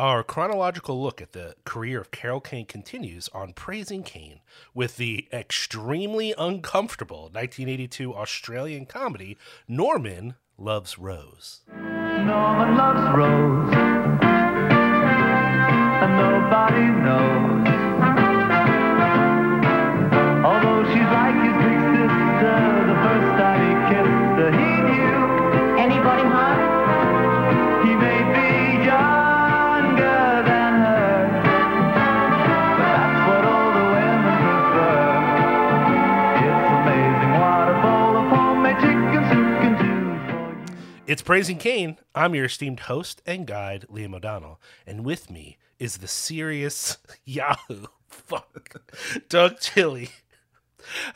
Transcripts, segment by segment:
Our chronological look at the career of Carol Kane continues on Praising Kane with the extremely uncomfortable 1982 Australian comedy Norman Loves Rose. Norman loves Rose, and nobody knows. It's Praising Kane. I'm your esteemed host and guide, Liam O'Donnell. And with me is the serious Yahoo fuck, Doug Tilley.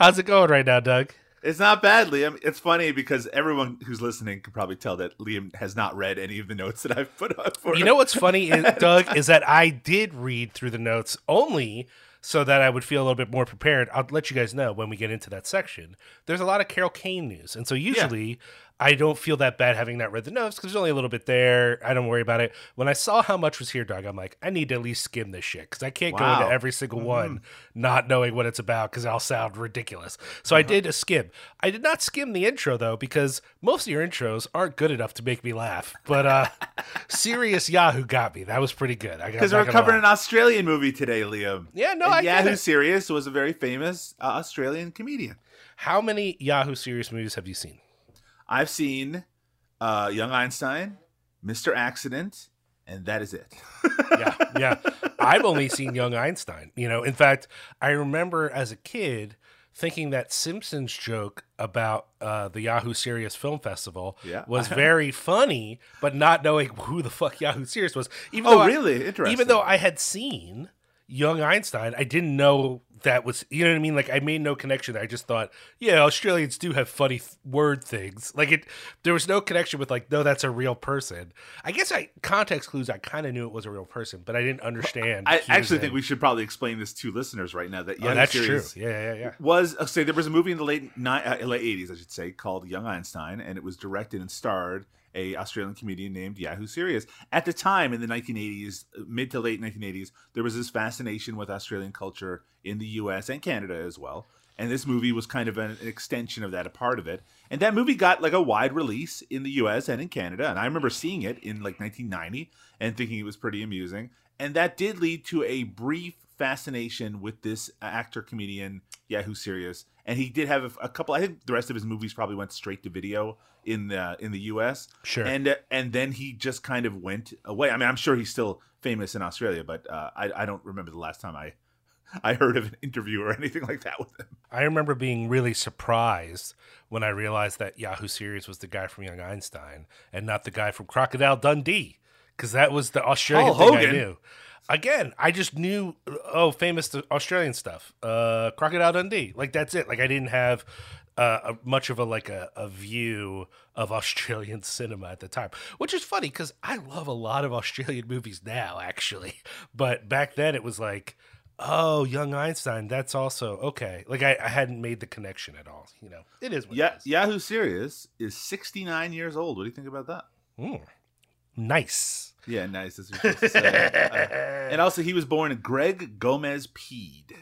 How's it going right now, Doug? It's not bad, Liam. It's funny because everyone who's listening can probably tell that Liam has not read any of the notes that I've put up for You him. know what's funny, is, Doug, is that I did read through the notes only so that I would feel a little bit more prepared. I'll let you guys know when we get into that section. There's a lot of Carol Kane news, and so usually I don't feel that bad having not read the notes because there's only a little bit there. I don't worry about it. When I saw how much was here, Doug, I'm like, I need to at least skim this shit because I can't go into every single one not knowing what it's about because I'll sound ridiculous. So I did a skim. I did not skim the intro though because most of your intros aren't good enough to make me laugh. But uh Serious Yahoo got me. That was pretty good. I Because we're covering an Australian movie today, Liam. Yeah, no, And I Yahoo. Serious was a very famous uh, Australian comedian. How many Yahoo serious movies have you seen? I've seen uh, Young Einstein, Mr. Accident, and that is it. yeah, yeah. I've only seen Young Einstein. You know, in fact, I remember as a kid thinking that Simpsons joke about uh, the Yahoo Serious Film Festival Yeah. was very funny, but not knowing who the fuck Yahoo Serious was. Even Oh, though I- really? Interesting. Even though I had seen Young Einstein, I didn't know that was you know what I mean. Like I made no connection. I just thought, yeah, Australians do have funny th- word things. Like it, there was no connection with like, no, that's a real person. I guess I context clues. I kind of knew it was a real person, but I didn't understand. I actually think we should probably explain this to listeners right now. That Oh, that's true. Yeah, yeah, yeah. was uh, say there was a movie in the late ni- uh, late eighties, I should say, called Young Einstein, and it was directed and starred a Australian comedian named Yahoo Serious. At the time, in the nineteen eighties, mid to late nineteen eighties, there was this fascination with Australian culture in the U.S. and Canada as well. And this movie was kind of an extension of that, a part of it. And that movie got like a wide release in the U.S. and in Canada. And I remember seeing it in like 1990 and thinking it was pretty amusing. And that did lead to a brief fascination with this actor comedian Yahoo Serious, and he did have a, a couple. I think the rest of his movies probably went straight to video in the in the U.S. Sure. and uh, and then he just kind of went away. I mean, I'm sure he's still famous in Australia, but uh, I I don't remember the last time I I heard of an interview or anything like that with him. I remember being really surprised when I realized that Yahoo Serious was the guy from Young Einstein and not the guy from Crocodile Dundee, because that was the Australian Paul thing I Hogan. knew. Again, I just knew oh famous Australian stuff, uh, Crocodile Dundee. Like that's it. Like I didn't have uh, a, much of a like a, a view of Australian cinema at the time, which is funny because I love a lot of Australian movies now, actually. But back then it was like, oh, Young Einstein. That's also okay. Like I, I hadn't made the connection at all. You know, it is. What Yeah, it is. Yahoo Serious is 69 years old. What do you think about that? Mm. Nice. Yeah, nice. That's what you're supposed to say. Uh, and also, he was born Greg Gomez Pead.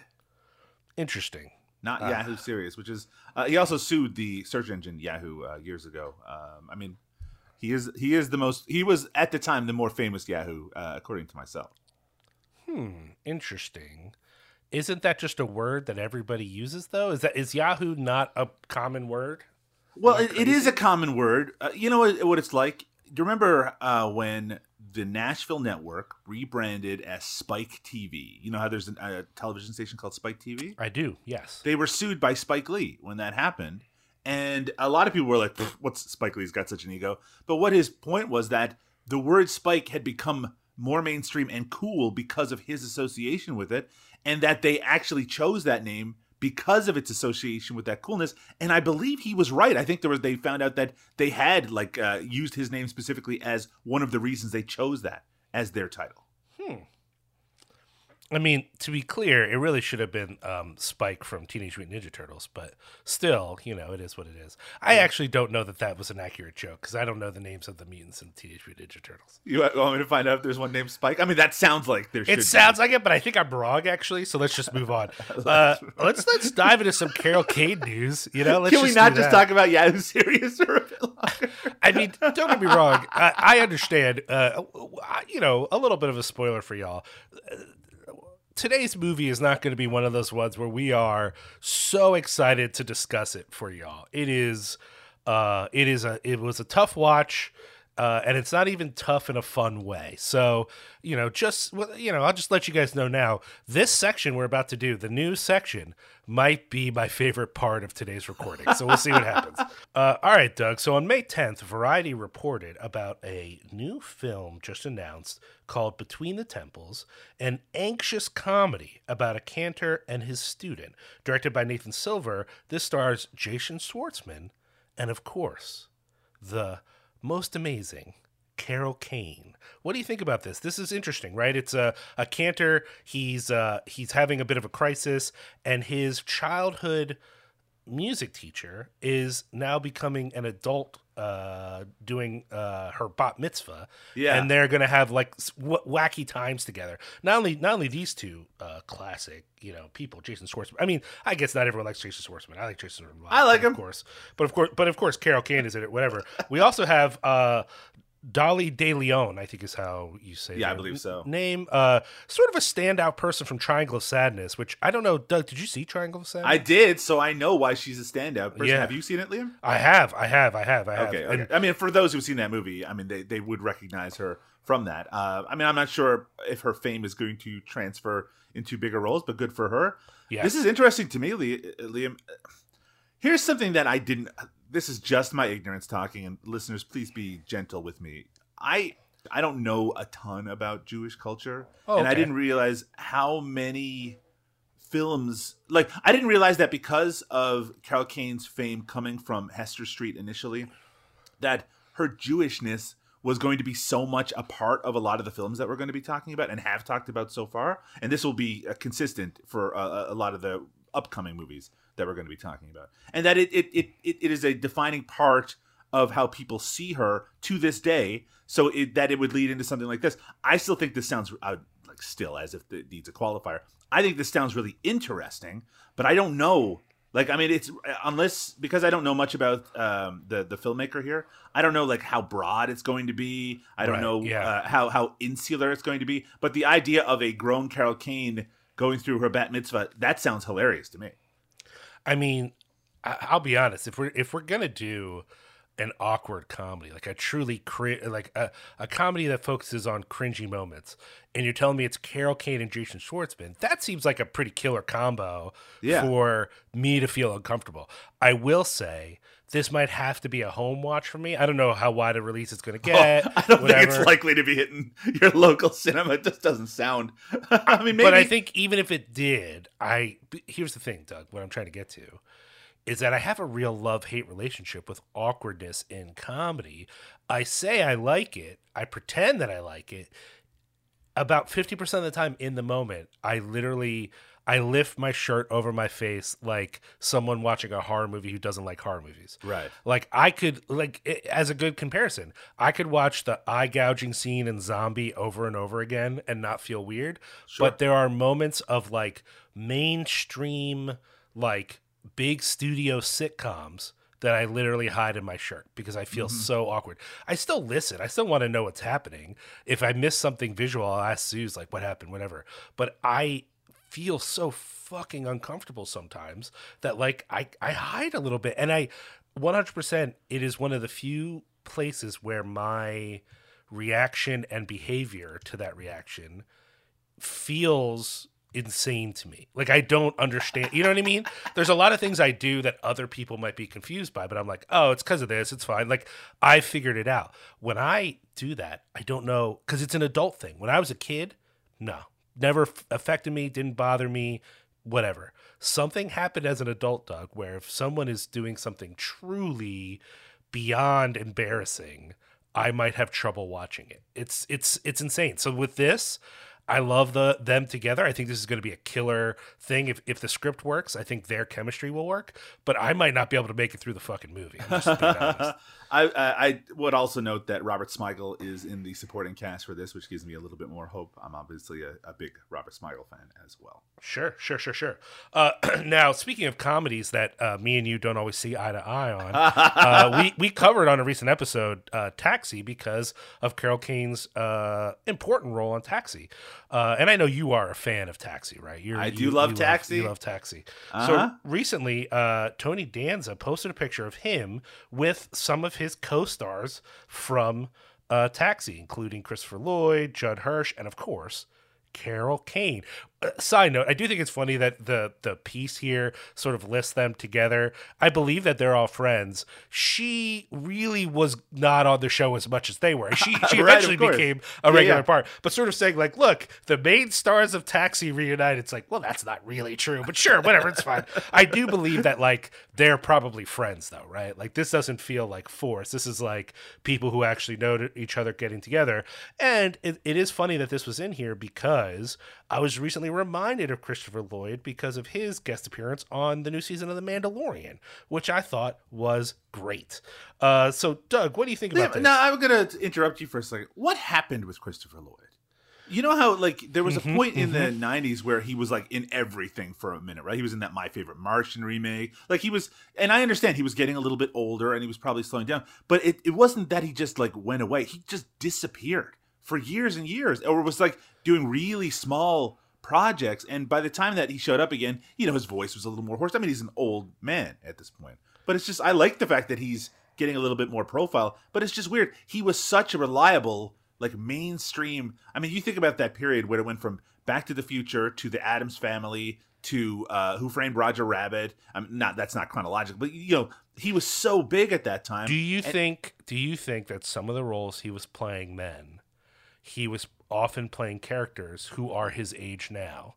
Interesting. not Ah. Yahoo Serious, which is uh, he also sued the search engine Yahoo uh, years ago. Um, I mean, he is he is the most he was at the time the more famous Yahoo, uh, according to myself. Hmm. Interesting. Isn't that just a word that everybody uses though? Is that is Yahoo not a common word? Well, it, it is a common word. Uh, you know what, what it's like. Do you remember uh, when the Nashville network rebranded as Spike TV? You know how there's an- a television station called Spike TV. I do. Yes. They were sued by Spike Lee when that happened. And a lot of people were like, what's Spike Lee's got such an ego? But what his point was that the word Spike had become more mainstream and cool because of his association with it, and that they actually chose that name because of its association with that coolness. And I believe he was right. I think there was they found out that they had like uh, used his name specifically as one of the reasons they chose that as their title. I mean, to be clear, it really should have been um, Spike from Teenage Mutant Ninja Turtles, but still, you know, it is what it is. I actually don't know that that was an accurate joke because I don't know the names of the mutants in Teenage Mutant Ninja Turtles. You want me to find out if there's one named Spike? I mean, that sounds like there should. It sounds like it, but I think I'm wrong actually. So let's just move on. Uh, let's let's dive into some Carol Kane news. You know, let's Can we just not just that. talk about Yahoo Serious for a bit longer? I mean, don't get me wrong. I, I understand. Uh, you know, a little bit of a spoiler for y'all. Today's movie is not going to be one of those ones where we are so excited to discuss it for y'all. It is, uh, it is a, it was a tough watch. Uh, and it's not even tough in a fun way. So, you know, just well, you know, I'll just let you guys know now. This section we're about to do, the news section, might be my favorite part of today's recording. So we'll see what happens. Uh, all right, Doug. So on May 10th, Variety reported about a new film just announced called Between the Temples, an anxious comedy about a cantor and his student, directed by Nathan Silver. This stars Jason Schwartzman, and of course, the most amazing Carol Kane. What do you think about this? This is interesting, right? It's a a cantor. He's uh he's having a bit of a crisis, and his childhood music teacher is now becoming an adult uh doing uh her bat mitzvah Yeah. and they're gonna have like w- wacky times together. Not only not only these two uh classic you know people jason schwartzman. I mean i guess not everyone likes jason schwartzman. I like jason Schwartzman I like him, of course. But of course but of course carol kane is in it whatever. We also have uh Dolly De Leon, I think is how you say Yeah, I believe so. Name, uh, sort of a standout person from Triangle of Sadness, which I don't know. Doug, did you see Triangle of Sadness? I did, so I know why she's a standout person. Yeah. Have you seen it, Liam? I have, I have, I have, I have. Okay, And- I mean, for those who've seen that movie, I mean, they, they would recognize her from that. Uh, I mean, I'm not sure if her fame is going to transfer into bigger roles, but good for her. Yeah. This is interesting to me, Liam. Here's something that I didn't. This is just my ignorance talking, and listeners, please be gentle with me. I I don't know a ton about Jewish culture, Oh, and I didn't realize how many films like I didn't realize that because of Carol Kane's fame coming from Hester Street initially, that her Jewishness was going to be so much a part of a lot of the films that we're going to be talking about and have talked about so far, and this will be uh, consistent for uh, a lot of the upcoming movies that we're going to be talking about, and that it it, it it is a defining part of how people see her to this day. So it, that it would lead into something like this. I still think this sounds uh, like still as if it needs a qualifier. I think this sounds really interesting, but I don't know. Like, I mean, it's unless because I don't know much about um, the the filmmaker here. I don't know like how broad it's going to be. I don't Right, know yeah. uh, how how insular it's going to be. But the idea of a grown Carol Kane going through her bat mitzvah that sounds hilarious to me. I mean, I'll be honest. If we're if we're gonna do an awkward comedy, like a truly cri- like a, a comedy that focuses on cringy moments, and you're telling me it's Carol Kane and Jason Schwartzman, that seems like a pretty killer combo Yeah. for me to feel uncomfortable. I will say. This might have to be a home watch for me. I don't know how wide a release it's going to oh, get. I don't think it's likely to be hitting your local cinema. It just doesn't sound. I mean, maybe. But I think even if it did, I here's the thing, Doug. What I'm trying to get to is that I have a real love hate relationship with awkwardness in comedy. I say I like it. I pretend that I like it. About 50% of the time in the moment, I literally I lift my shirt over my face like someone watching a horror movie who doesn't like horror movies. Right. Like I could like i- as a good comparison, I could watch the eye gouging scene in Zombie over and over again and not feel weird. But there are moments of like mainstream like big studio sitcoms that I literally hide in my shirt because I feel mm-hmm. so awkward. I still listen. I still want to know what's happening. If I miss something visual, I'll ask Suze like what happened, whatever. But I feel so fucking uncomfortable sometimes that like I I hide a little bit and I 100% it is one of the few places where my reaction and behavior to that reaction feels insane to me. Like I don't understand. You know what I mean? There's a lot of things I do that other people might be confused by, but I'm like, "Oh, it's cuz of this. It's fine." Like I figured it out. When I do that, I don't know cuz it's an adult thing. When I was a kid, no. Never affected me, didn't bother me, whatever. Something happened as an adult, Doug, where if someone is doing something truly beyond embarrassing, I might have trouble watching it. It's it's it's insane. So with this, I love the them together. I think this is going to be a killer thing if if the script works. I think their chemistry will work, but I might not be able to make it through the fucking movie. I'm just being honest. I, I I would also note that Robert Smigel is in the supporting cast for this, which gives me a little bit more hope. I'm obviously a, a big Robert Smigel fan as well. Sure, sure, sure, sure. Uh, now, speaking of comedies that uh, me and you don't always see eye to eye on, uh, we we covered on a recent episode uh, Taxi because of Carol Kane's uh, important role on Taxi, uh, and I know you are a fan of Taxi, right? You're, I do you- love you Taxi. you love Taxi. Uh-huh. So recently, uh, Tony Danza posted a picture of him with some of his co-stars from uh, Taxi, including Christopher Lloyd, Judd Hirsch, and of course. Carol Kane. Uh, side note: I do think it's funny that the the piece here sort of lists them together. I believe that they're all friends. She really was not on the show as much as they were. She she Right, eventually became a Yeah, regular yeah. part, but sort of saying like, "Look, the main stars of Taxi reunited." It's like, well, that's not really true, but sure, whatever, it's fine. I do believe that like they're probably friends though, right? Like this doesn't feel like force. This is like people who actually know each other getting together, and it, it is funny that this was in here because I was recently reminded of Christopher Lloyd because of his guest appearance on the new season of The Mandalorian, which I thought was great. Uh, so, Doug, what do you think about this? Now I'm gonna interrupt you for a second. What happened with Christopher Lloyd? You know how like there was a Mm-hmm, point in the '90s where he was like in everything for a minute, right? He was in that My Favorite Martian remake. Like he was, and I understand he was getting a little bit older and he was probably slowing down, but it, it wasn't that he just like went away. He just disappeared for years and years, or was like doing really small projects. And by the time that he showed up again, you know, his voice was a little more hoarse. I mean, he's an old man at this point, but it's just I like the fact that he's getting a little bit more profile. But it's just weird. He was such a reliable, like mainstream. I mean, you think about that period where it went from Back to the Future to the Addams Family to uh, Who Framed Roger Rabbit. I'm not that's not chronological, but you know, he was so big at that time. Do you think do you think that some of the roles he was playing then, he was often playing characters who are his age now?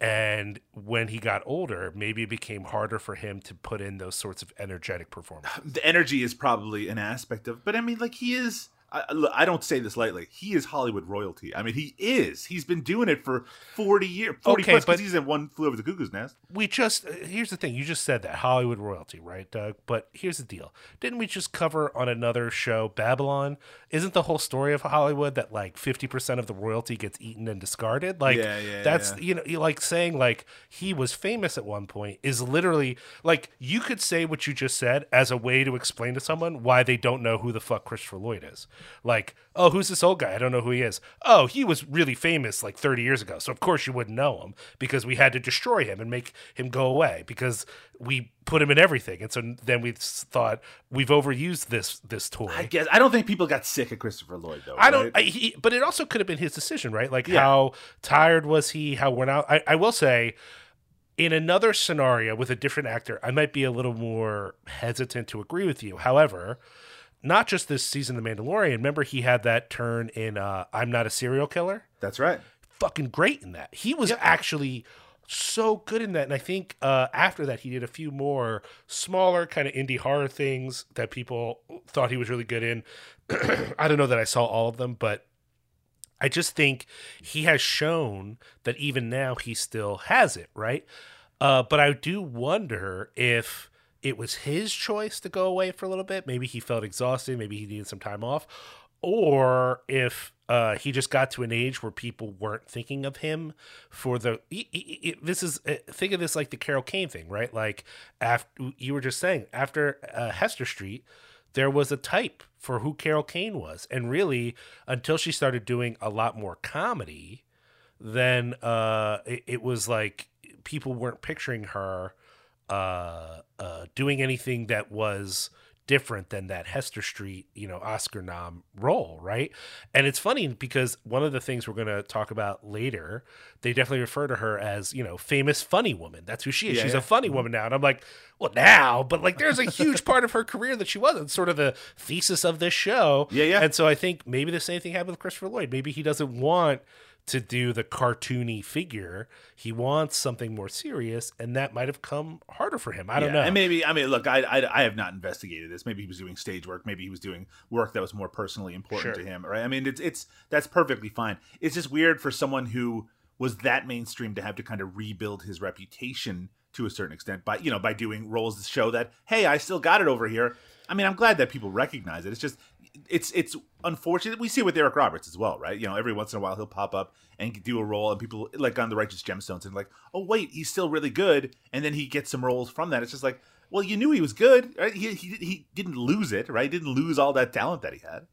And when he got older, maybe it became harder for him to put in those sorts of energetic performances. the energy is probably an aspect of, but I mean, like he is. I, I don't say this lightly. He is Hollywood royalty. I mean, he is. He's been doing it for forty years, forty Okay, plus. but- he's in one flew over the cuckoo's nest. We just uh, here's the thing. You just said that Hollywood royalty, right, Doug? But here's the deal. Didn't we just cover on another show Babylon? Isn't the whole story of Hollywood that like 50% of the royalty gets eaten and discarded? Like Yeah, yeah, that's yeah. you know, like saying like he was famous at one point is literally like you could say what you just said as a way to explain to someone why they don't know who the fuck Christopher Lloyd is. Like, oh, who's this old guy? I don't know who he is. Oh, he was really famous like 30 years ago. So of course you wouldn't know him because we had to destroy him and make him go away because we put him in everything. And so then we thought we've overused this this toy. I guess I don't think people got sick of Christopher Lloyd though. I don't. right? I, he, but it also could have been his decision, right? Like Yeah. how tired was he? How worn out? I, I will say, in another scenario with a different actor, I might be a little more hesitant to agree with you. However, not just this season, of The Mandalorian. Remember, he had that turn in uh, "I'm Not a Serial Killer." That's right. Fucking great in that. He was actually so good in that, and I think uh, after that, he did a few more smaller kind of indie horror things that people thought he was really good in. I don't know that I saw all of them, but I just think he has shown that even now he still has it, right? Uh, but I do wonder if it was his choice to go away for a little bit. Maybe he felt exhausted. Maybe he needed some time off. Or if uh, he just got to an age where people weren't thinking of him for the. he- he- he- this is uh, think of this like the Carol Kane thing, right? Like after you were just saying after uh, Hester Street, there was a type for who Carol Kane was, and really until she started doing a lot more comedy, then uh, it, it was like people weren't picturing her uh, uh, doing anything that was different than that Hester Street, you know, Oscar nom role, right? And it's funny because one of the things we're going to talk about later, they definitely refer to her as, you know, famous funny woman. That's who she is. Yeah, She's yeah. a funny woman now. And I'm like, well, now, but like there's a huge part of her career that she wasn't sort of the thesis of this show. Yeah, yeah. And so I think maybe the same thing happened with Christopher Lloyd. Maybe he doesn't want to do the cartoony figure. He wants something more serious, and that might have come harder for him. I don't know. And maybe I mean, look, I, I I have not investigated this. this. Maybe he was doing stage work. Maybe he was doing work that was more personally important Sure. to him. Right? I mean, it's it's that's perfectly fine. It's just weird for someone who was that mainstream to have to kind of rebuild his reputation to a certain extent by you know by doing roles that show that hey, I still got it over here. I mean, I'm glad that people recognize it. It's just it's it's unfortunate. We see it with Eric Roberts as well, right? You know, every once in a while he'll pop up and do a role, and people like on the Righteous Gemstones and like, oh wait, he's still really good, and then he gets some roles from that. It's just like, well, you knew he was good, right? He he, he didn't lose it, right? He didn't lose all that talent that he had.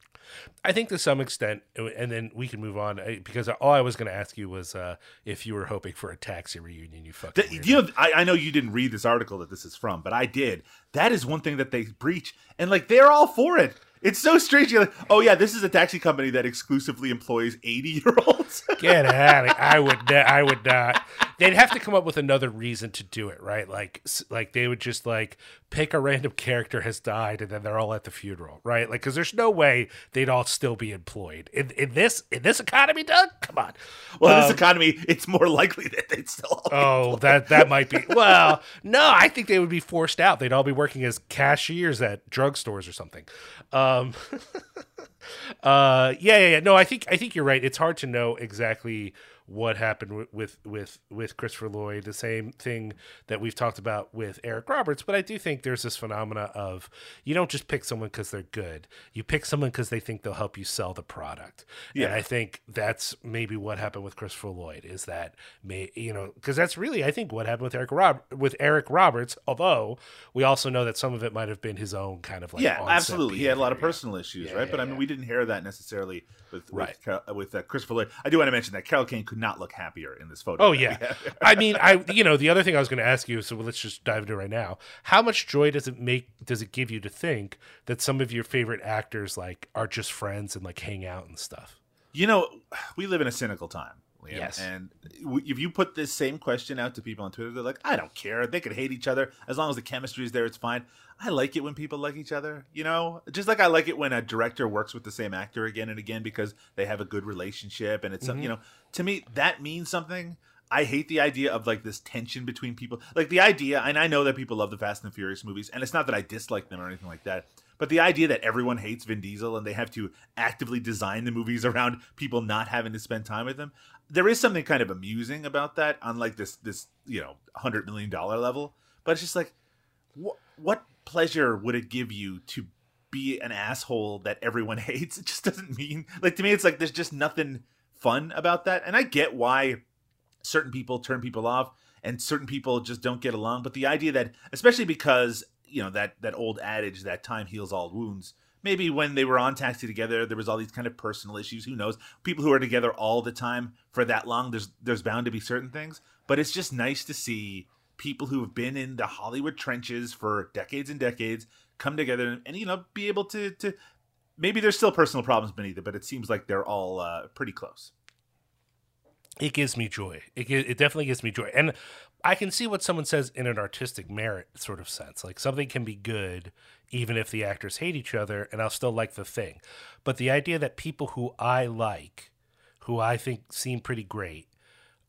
I think to some extent, and then we can move on because all I was going to ask you was uh, if you were hoping for a taxi reunion. You fucking. The- you know, I, I know you didn't read this article that this is from, but I did. That is one thing that they breach, and like they're all for it. It's so strange. You're like, oh yeah, this is a taxi company that exclusively employs 80 year olds. Get out! Of, I would. I would not. They'd have to come up with another reason to do it, right? Like, like they would just like pick a random character has died, and then they're all at the funeral, right? Like, because there's no way they'd all still be employed in, in this in this economy, Doug. Come on. well, in Um, this economy, it's more likely that they'd still. All Oh, that that might be. Well, no, I think they would be forced out. They'd all be working as cashiers at drugstores or something. Um, uh, yeah, yeah, yeah. No, I think I think you're right. It's hard to know exactly what happened with with with, with Christopher Lloyd. The same thing that we've talked about with Eric Roberts. But I do think there's this phenomena of you don't just pick someone because they're good. You pick someone because they think they'll help you sell the product. Yeah. And. I think that's maybe what happened with Christopher Lloyd is that may you know because that's really I think what happened with Eric Rob with Eric Roberts. Although we also know that some of it might have been his own kind of like yeah, absolutely. He had a lot of behavior. personal issues, Yeah, right? yeah, but I mean, we didn't hear that necessarily with Right. with, with uh, Christopher Lloyd. I do want to mention that Carol Kane could not look happier in this photo. Oh yeah. I mean, I you know the other thing I was going to ask you, so let's just dive into it right now. How much joy does it make? Does it give you to think that some of your favorite actors like are just friends and like hang out and stuff? You know, we live in a cynical time. Liam, Yes. And if you put this same question out to people on Twitter, they're like, I don't care. They could hate each other. As long as the chemistry is there, it's fine. I like it when people like each other, you know? Just like I like it when a director works with the same actor again and again because they have a good relationship and it's, some you mm-hmm. know, to me, that means something. I hate the idea of like this tension between people. Like the idea, and I know that people love the Fast and Furious movies, and it's not that I dislike them or anything like that. But the idea that everyone hates Vin Diesel and they have to actively design the movies around people not having to spend time with them, there is something kind of amusing about that on like this this you know hundred million dollar level. But it's just like, what what pleasure would it give you to be an asshole that everyone hates? It just doesn't mean like to me. It's like there's just nothing fun about that, and I get why certain people turn people off and certain people just don't get along but the idea that especially because you know that that old adage that time heals all wounds maybe when they were on taxi together there was all these kind of personal issues who knows? People who are together all the time for that long there's there's bound to be certain things. But it's just nice to see people who have been in the hollywood trenches for decades and decades come together and, and you know be able to to maybe there's still personal problems beneath it but it seems like they're all uh, pretty close. It gives me joy. It it definitely gives me joy, and I can see what someone says in an artistic merit sort of sense. Like something can be good even if the actors hate each other, and I'll still like the thing. But the idea that people who I like, who I think seem pretty great,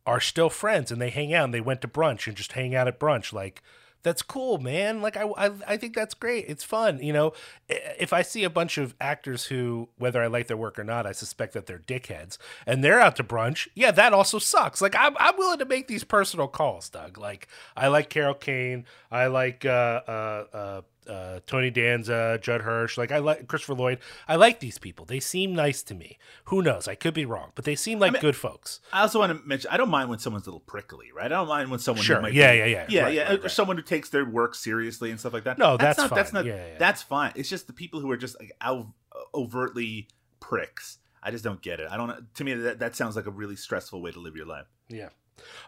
are still friends and they hang out and they went to brunch and just hang out at brunch, like. That's cool, man. Like I, I, I think that's great. It's fun, you know. If I see a bunch of actors who, whether I like their work or not, I suspect that they're dickheads, and they're out to brunch. Yeah, that also sucks. Like I'm, I'm willing to make these personal calls, Doug. Like I like Carol Kane. I like uh, uh, uh, uh, Tony Danza, Judd Hirsch. Like I like Christopher Lloyd. I like these people. They seem nice to me. Who knows? I could be wrong, but they seem like good folks. I also want to mention I don't mind when someone's a little prickly, right? I don't mind when someone Sure. who might Yeah, be- yeah, yeah. yeah, Right, yeah, right, or right. someone who takes their work seriously and stuff like that. No, that's not that's fine. not Yeah, yeah. that's fine. It's just the people who are just like out, overtly pricks. I just don't get it. I don't. To me, that that sounds like a really stressful way to live your life. Yeah.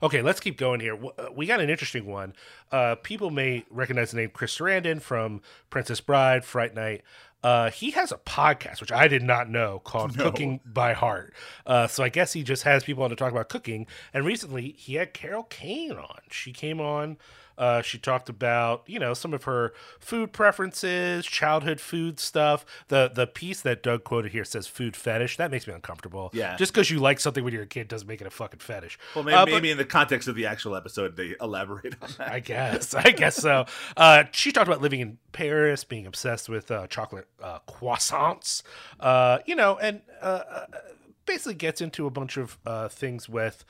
Okay, let's keep going here. Uh, We got an interesting one. Uh, people may recognize the name Chris Sarandon from Princess Bride, Fright Night. Uh, he has a podcast, which I did not know, called No. Cooking by Heart. Uh, so I guess he just has people on to talk about cooking. And recently, he had Carol Kane on. She came on Uh, she talked about you know some of her food preferences, childhood food stuff. The the piece that Doug quoted here says food fetish. That makes me uncomfortable. Yeah. just because you like something when you're a kid doesn't make it a fucking fetish. Well, maybe, Uh, but- maybe in the context of the actual episode, they elaborate on that. I guess. I guess so. Uh, she talked about living in Paris, being obsessed with uh, chocolate uh, croissants, uh, you know, and uh, uh, basically gets into a bunch of uh, things with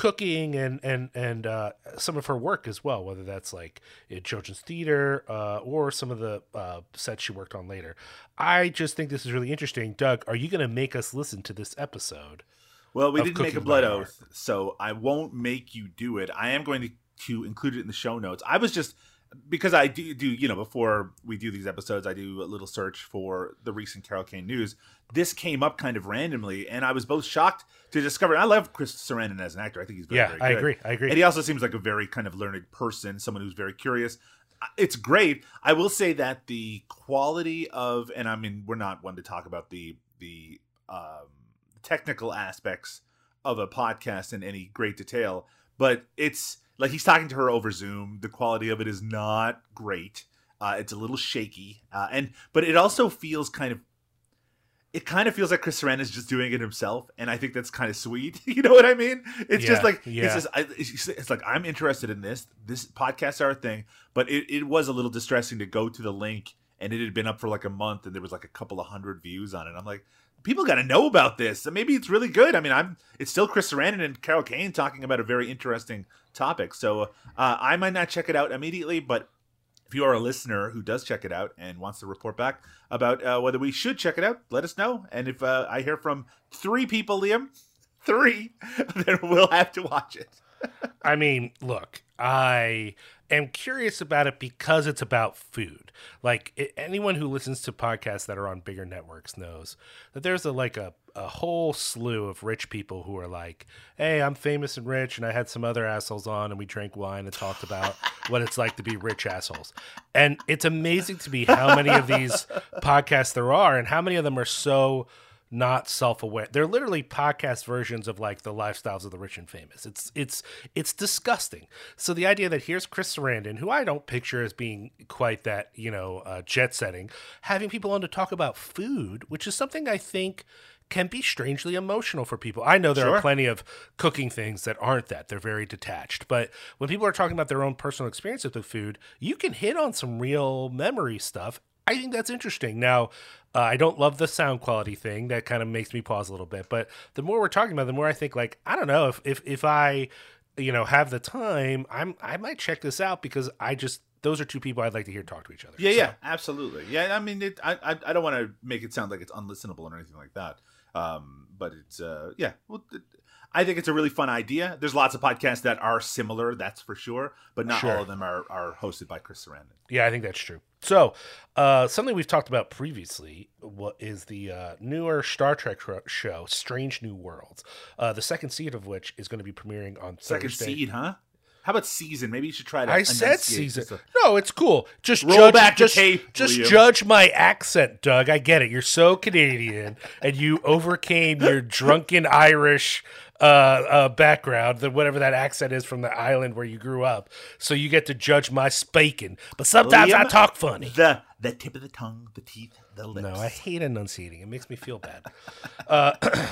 cooking and and and uh, some of her work as well, whether that's like in children's theater uh, or some of the uh, sets she worked on later. I just think this is really interesting. Doug, are you going to make us listen to this episode? Well, we didn't make a blood oath, so I won't make you do it. I am going to, to include it in the show notes. I was just because I do do you know before we do these episodes, I do a little search for the recent Carol Kane news. This came up kind of randomly, and I was both shocked to discover. I love Chris Sarandon as an actor. I think he's very, Yeah, very I agree. I agree. And he also seems like a very kind of learned person, someone who's very curious. It's great. I will say that the quality of, and I mean, we're not one to talk about the the um, technical aspects of a podcast in any great detail, but it's like he's talking to her over Zoom. The quality of it is not great. Uh, it's a little shaky, uh, and but it also feels kind of. It kind of feels like Chris Sarandon is just doing it himself, and I think that's kind of sweet. you know what I mean? It's just like yeah. it's just I, it's, it's like I'm interested in this. This podcasts are a thing, but it, it was a little distressing to go to the link and it had been up for like a month and there was like a couple of hundred views on it. I'm like, people got to know about this. Maybe it's really good. I mean, I'm it's still Chris Sarandon and Carol Kane talking about a very interesting topic. So uh, I might not check it out immediately, but if you are a listener who does check it out and wants to report back about uh, whether we should check it out, let us know. And if uh, I hear from three people, Liam, three, then we'll have to watch it. I mean, look, I am curious about it because it's about food. Like i anyone who listens to podcasts that are on bigger networks knows that there's a like a, a whole slew of rich people who are like, "Hey, I'm famous and rich, and I had some other assholes on, and we drank wine and talked about what it's like to be rich assholes." And it's amazing to me how many of these podcasts there are, and how many of them are so not self-aware. They're literally podcast versions of like the lifestyles of the rich and famous. It's it's it's disgusting. So the idea that here's Chris Sarandon, who I don't picture as being quite that you know uh, jet setting, having people on to talk about food, which is something I think can be strangely emotional for people. I know there Sure. are plenty of cooking things that aren't that. They're very detached. But when people are talking about their own personal experiences with the food, you can hit on some real memory stuff. I think that's interesting. Now, uh, I don't love the sound quality thing. That kind of makes me pause a little bit. But the more we're talking about, the more I think like I don't know if if if I you know have the time, I'm I might check this out because I just those are two people I'd like to hear talk to each other. Yeah, So- yeah, absolutely. Yeah, I mean, it, I, I, I don't want to make it sound like it's unlistenable or anything like that. Um, but it's, uh, yeah, well, it, I think it's a really fun idea. There's lots of podcasts that are similar, that's for sure, but not Sure. all of them are, are hosted by Chris Sarandon. Yeah, I think that's true. So, uh, something we've talked about previously what is the uh, newer Star Trek show, Strange New Worlds. Uh, the second season of which is going to be premiering on Second Thursday. seed, huh? How about season? Maybe you should try to. I said season. No, it's cool. Just Roll judge, back the just, tape, Just judge my accent, Doug. I get it. You're so Canadian, and you overcame your drunken Irish uh, uh, background, the whatever that accent is from the island where you grew up. So you get to judge my speaking. But sometimes I talk funny. The the tip of the tongue, the teeth, the lips. No, I hate enunciating. It makes me feel bad. Uh,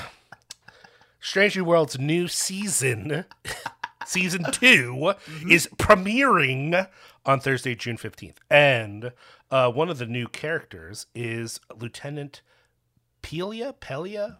Strange New World's new season, season 2 is premiering on Thursday, June 15th. And uh, one of the new characters is Lieutenant Pelia? Pelia?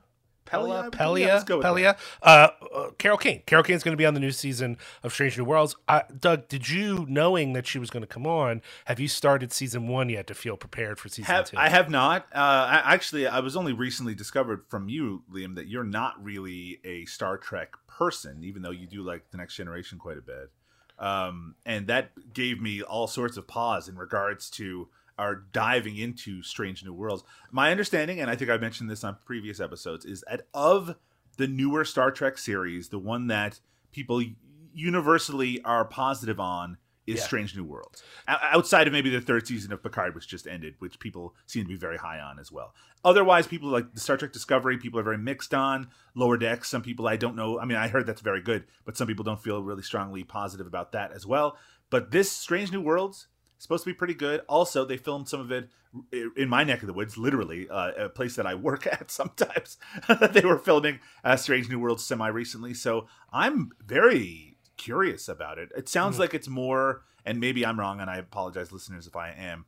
Pelia? Pelia? Yeah, let's go with Pelia? Uh, uh, Carol Kane. Carol Kane's going to be on the new season of Strange New Worlds. Uh, Doug, did you, knowing that she was going to come on, have you started season one yet to feel prepared for season Have, two? I have not. Uh, I, actually, I was only recently discovered from you, Liam, that you're not really a Star Trek person, even though you do like the Next Generation quite a bit. Um, and that gave me all sorts of pause in regards to our diving into Strange New Worlds. My understanding, and I think I mentioned this on previous episodes, is that of the newer Star Trek series, the one that people universally are positive on is Yeah. Strange New Worlds. O- outside of maybe the third season of Picard, which just ended, which people seem to be very high on as well. Otherwise, people like the Star Trek Discovery, people are very mixed on. Lower Decks, some people I don't know. I mean, I heard that's very good, but some people don't feel really strongly positive about that as well. But this Strange New Worlds supposed to be pretty good. Also, they filmed some of it in my neck of the woods, literally uh, a place that I work at sometimes. they were filming uh, Strange New Worlds semi recently, so I'm very curious about it. It sounds like it's more, and maybe I'm wrong, and I apologize, listeners, if I am.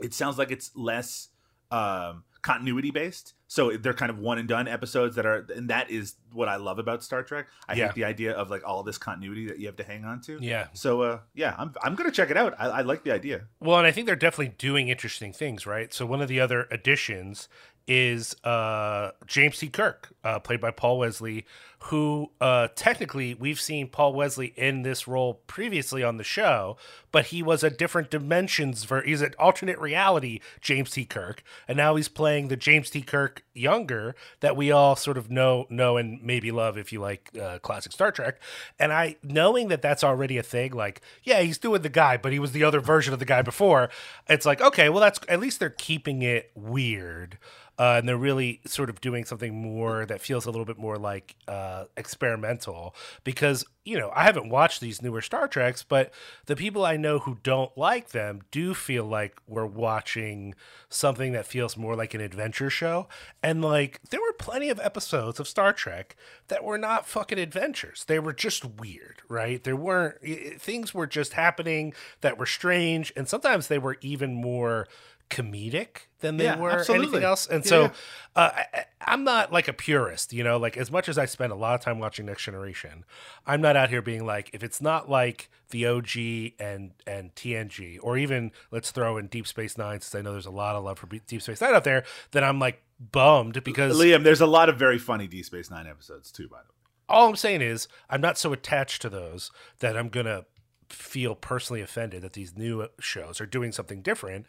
It sounds like it's less um, continuity based. So they're kind of one and done episodes that are, and that is what I love about Star Trek. I Yeah. hate the idea of like all this continuity that you have to hang on to. Yeah. So uh, yeah, I'm I'm gonna check it out. I, I like the idea. Well, and I think they're definitely doing interesting things, right? So one of the other additions is uh, James T. Kirk, uh, played by Paul Wesley, who uh, technically we've seen Paul Wesley in this role previously on the show, but he was a different dimensions for he's an alternate reality James T. Kirk, and now he's playing the James T. Kirk younger that we all sort of know know and maybe love if you like uh, classic Star Trek. And I knowing that that's already a thing, like yeah, he's doing the guy, but he was the other version of the guy before. It's like okay, well that's at least they're keeping it weird. Uh, and they're really sort of doing something more that feels a little bit more like uh, experimental because you know I haven't watched these newer Star Treks, but the people I know who don't like them do feel like we're watching something that feels more like an adventure show. And like there were plenty of episodes of Star Trek that were not fucking adventures; they were just weird, right? There weren't i- i- things were just happening that were strange, and sometimes they were even more comedic than they Yeah, were absolutely. anything else. And Yeah, so yeah. uh, I, I- I'm not like a purist, you know, like as much as I spend a lot of time watching Next Generation, I'm not out here being like, if it's not like the OG and and TNG, or even let's throw in Deep Space Nine, since I know there's a lot of love for B- Deep Space Nine out there, then I'm like bummed because Liam, there's a lot of very funny Deep Space Nine episodes too. By the way, all I'm saying is I'm not so attached to those that I'm gonna feel personally offended that these new shows are doing something different.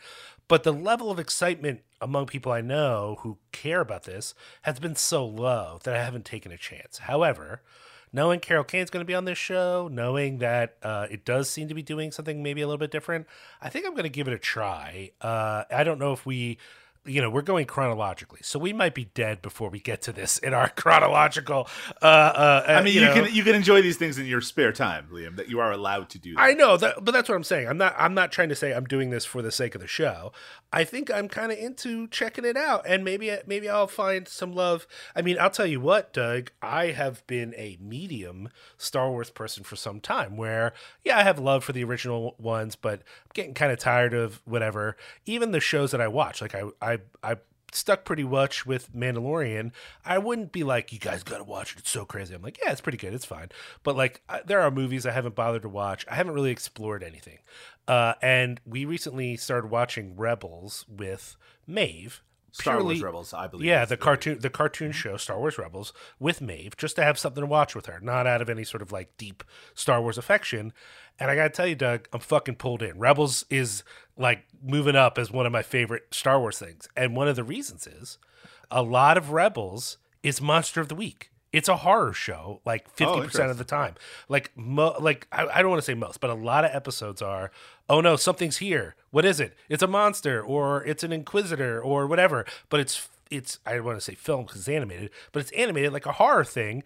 But the level of excitement among people I know who care about this has been so low that I haven't taken a chance. However, knowing Carol Kane's going to be on this show, knowing that uh, it does seem to be doing something maybe a little bit different, I think I'm going to give it a try. Uh, I don't know if we you know, we're going chronologically, so we might be dead before we get to this in our chronological. Uh, uh, I mean, you, know. can you can enjoy these things in your spare time, Liam. That you are allowed to do. That. I know that, but that's what I'm saying. I'm not. I'm not trying to say I'm doing this for the sake of the show. I think I'm kind of into checking it out, and maybe maybe I'll find some love. I mean, I'll tell you what, Doug. I have been a medium Star Wars person for some time. Where yeah, I have love for the original ones, but I'm getting kind of tired of whatever. Even the shows that I watch, like I I I stuck pretty much with Mandalorian, I wouldn't be like, you guys got to watch it. It's so crazy. I'm like, yeah, it's pretty good. It's fine. But like, I, there are movies I haven't bothered to watch. I haven't really explored anything. Uh, and we recently started watching Rebels with Maeve. Star Wars Rebels, I believe. Yeah, the cartoon, the cartoon show Star Wars Rebels with Maeve, just to have something to watch with her, not out of any sort of like deep Star Wars affection. And I gotta tell you, Doug, I'm fucking pulled in. Rebels is like moving up as one of my favorite Star Wars things, and one of the reasons is a lot of Rebels is Monster of the Week. It's a horror show, like oh, fifty percent of the time. Like, mo- like I, I don't want to say most, but a lot of episodes are. Oh no, something's here. What is it? It's a monster, or it's an inquisitor, or whatever. But it's it's I don't want to say film because it's animated, but it's animated like a horror thing.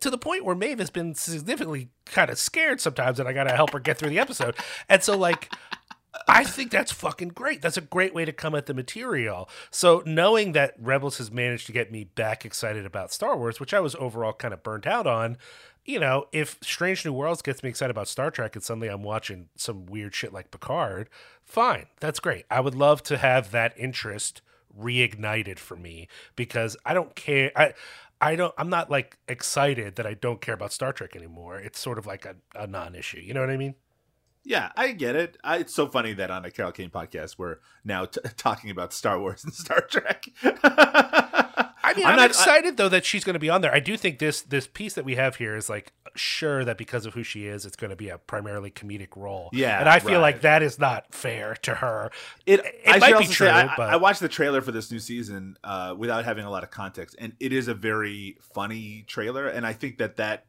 To the point where Maeve has been significantly kind of scared sometimes, and I gotta help her get through the episode. And so, like, I think that's fucking great. That's a great way to come at the material. So knowing that Rebels has managed to get me back excited about Star Wars, which I was overall kind of burnt out on, you know, if Strange New Worlds gets me excited about Star Trek and suddenly I'm watching some weird shit like Picard, fine. That's great. I would love to have that interest reignited for me because I don't care. I I don't. I'm not like excited that I don't care about Star Trek anymore. It's sort of like a, a non-issue. You know what I mean? Yeah, I get it. I, it's so funny that on a Carol Kane podcast, we're now t- talking about Star Wars and Star Trek. I mean, I'm, not- excited though that she's going to be on there. I do think this this piece that we have here is like sure that because of who she is, it's going to be a primarily comedic role. Yeah, and I feel like that is not fair to her. It, It I might be true, say, I, but- I watched the trailer for this new season uh, without having a lot of context, and it is a very funny trailer, and I think that that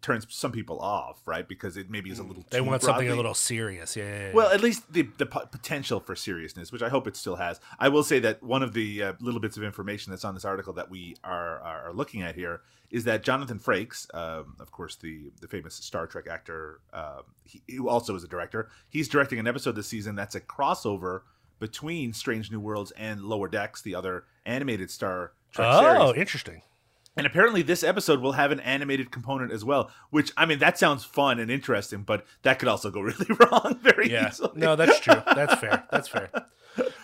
turns some people off, right? Because it maybe is a little. They want something a little serious. Yeah. yeah, yeah. Well, at least the the po- potential for seriousness, which I hope it still has. I will say that one of the uh, little bits of information that's on this article that we are are looking at here is that Jonathan Frakes, um, of course, the the famous Star Trek actor, um, he, who also is a director, he's directing an episode this season that's a crossover between Strange New Worlds and Lower Decks, the other animated Star Trek oh, series. Oh, interesting. And apparently, this episode will have an animated component as well. Which I mean, that sounds fun and interesting, but that could also go really wrong very Yeah. easily. No, that's true. That's fair. That's fair.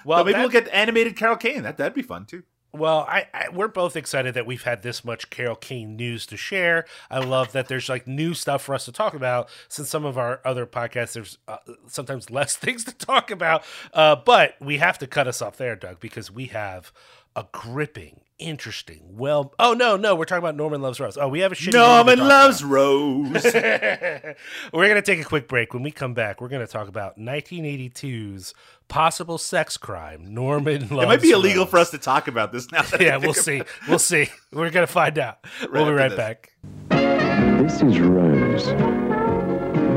Well, maybe that- we'll get animated Carol Kane. That that'd be fun too. Well, I, I we're both excited that we've had this much Carol Kane news to share. I love that there's like new stuff for us to talk about. Since some of our other podcasts, there's uh, sometimes less things to talk about. Uh, but we have to cut us off there, Doug, because we have a gripping, interesting. Well, oh no, no, we're talking about Norman Loves Rose. Oh, we have a shitty movie to Norman loves about. Rose. we're going to take a quick break. When we come back, we're going to talk about 1982's possible sex crime, Norman Loves it might be illegal Rose. for us to talk about this now. that Yeah, we'll see. it. We'll see. We're going to find out. we'll be right this. back. This is Rose.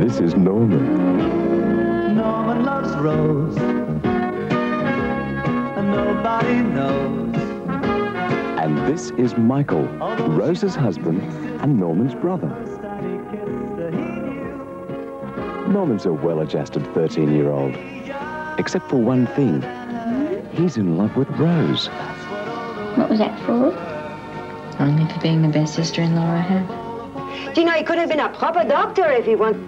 This is Norman. Norman loves Rose. And nobody knows. And this is Michael, Rose's husband and Norman's brother. That he kissed her, he knew. Norman's a well adjusted 13 year old. Except for one thing he's in love with Rose. What was that for? Only for being the best sister-in-law I have. Do you know, he could have been a proper doctor if he wanted.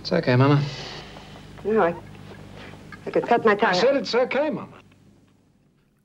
It's okay, Mama. No, I, I could cut my tongue. I said it's okay, Mama.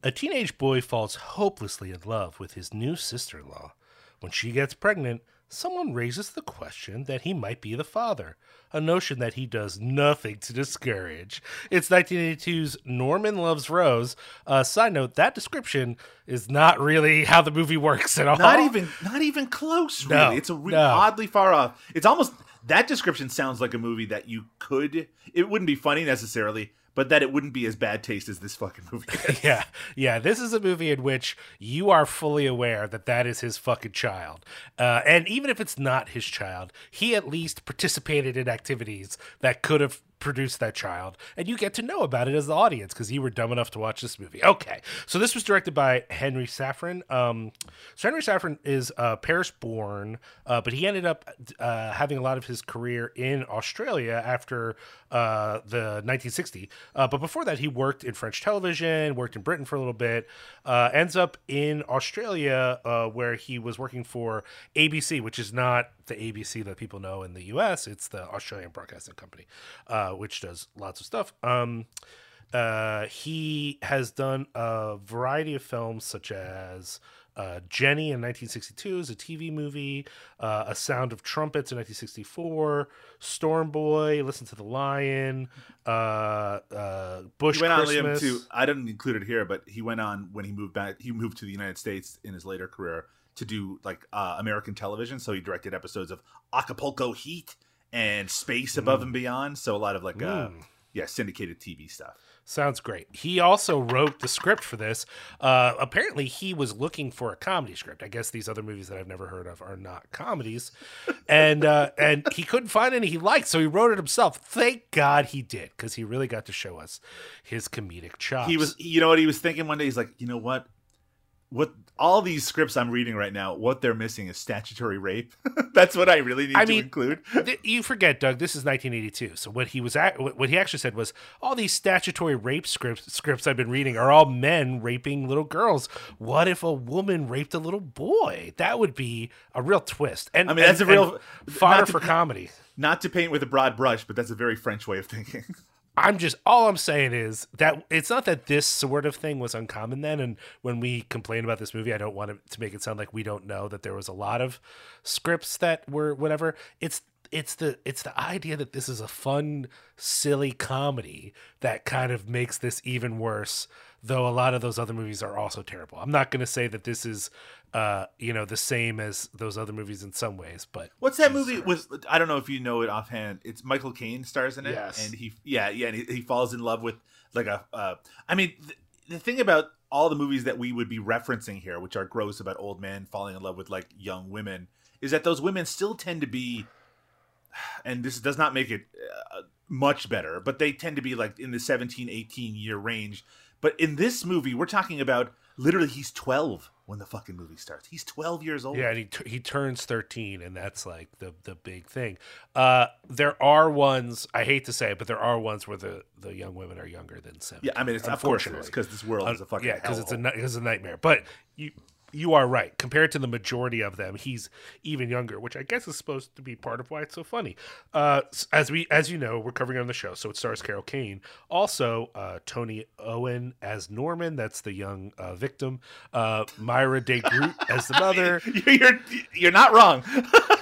A teenage boy falls hopelessly in love with his new sister in law. When she gets pregnant, someone raises the question that he might be the father, a notion that he does nothing to discourage. It's 1982's Norman Loves Rose. Uh, side note, that description is not really how the movie works at all. Not even, not even close. Really, No, it's a re- no. oddly far off. It's almost that description sounds like a movie that you could. It wouldn't be funny necessarily, but that it wouldn't be as bad taste as this fucking movie. yeah, yeah. This is a movie in which you are fully aware that that is his fucking child, uh, and even if it's not his child, he at least participated in activities that could have produced that child, and you get to know about it as the audience because you were dumb enough to watch this movie. Okay, so this was directed by Henry Safran. Um, so Henry Safran is uh, Paris-born, uh, but he ended up uh, having a lot of his career in Australia after uh, the 1960. Uh, but before that, he worked in French television, worked in Britain for a little bit, uh, ends up in Australia uh, where he was working for ABC, which is not the ABC that people know in the US. It's the Australian Broadcasting Company, uh, which does lots of stuff. Um, he has done a variety of films such as uh, Jenny in 1962 is a TV movie, uh, A Sound of Trumpets in 1964, Storm Boy, Listen to the Lion, uh, uh, Bush he went on Christmas. Liam to. I didn't include it here, but he went on when he moved back. He moved to the United States in his later career to do like uh, American television. So he directed episodes of Acapulco Heat and Space Above Mm. and Beyond. So a lot of like uh, yeah syndicated TV stuff. Sounds great. He also wrote the script for this. Uh, apparently, he was looking for a comedy script. I guess these other movies that I've never heard of are not comedies, and uh, and he couldn't find any he liked, so he wrote it himself. Thank God he did, because he really got to show us his comedic chops. He was, you know what he was thinking one day? He's like, you know what? What all these scripts I'm reading right now, what they're missing is statutory rape. That's what I really need I to mean, include. Th- you forget, Doug. This is 1982. So what he was at, what he actually said was, all these statutory rape scripts scripts I've been reading are all men raping little girls. What if a woman raped a little boy? That would be a real twist. And I mean, that's a real- and fodder to- for comedy. Not to paint with a broad brush, but that's a very French way of thinking. I'm just all I'm saying is that it's not that this sort of thing was uncommon then. And when we complain about this movie, I don't want it to make it sound like we don't know that there was a lot of scripts that were whatever. It's it's the it's the idea that this is a fun, silly comedy that kind of makes this even worse. Though a lot of those other movies are also terrible. I'm not going to say that this is, uh, you know, the same as those other movies in some ways, but What's that movie with? I don't know if you know it offhand. It's Michael Caine stars in it, Yes. and he, yeah, yeah, and he, he falls in love with like a. Uh, I mean, th- the thing about all the movies that we would be referencing here, which are gross about old men falling in love with like young women, is that those women still tend to be, and this does not make it uh, much better, but they tend to be like in the 17, 18 year range. But in this movie, we're talking about literally he's 12 when the fucking movie starts. He's 12 years old. Yeah, and he t- he turns thirteen, and that's like the the big thing. Uh, there are ones I hate to say, it, but there are ones where the the young women are younger than seven. Yeah, I mean, it's of course it is because this world is a fucking yeah, because it's a ni- it's a nightmare. But you you are right. Compared to the majority of them, he's even younger, which I guess is supposed to be part of why it's so funny. Uh, as we as you know, we're covering on the show, so it stars Carol Kane. Also, uh, Tony Owen as Norman, that's the young uh, victim. Uh, Myra De Groot as the mother. you're you're not wrong.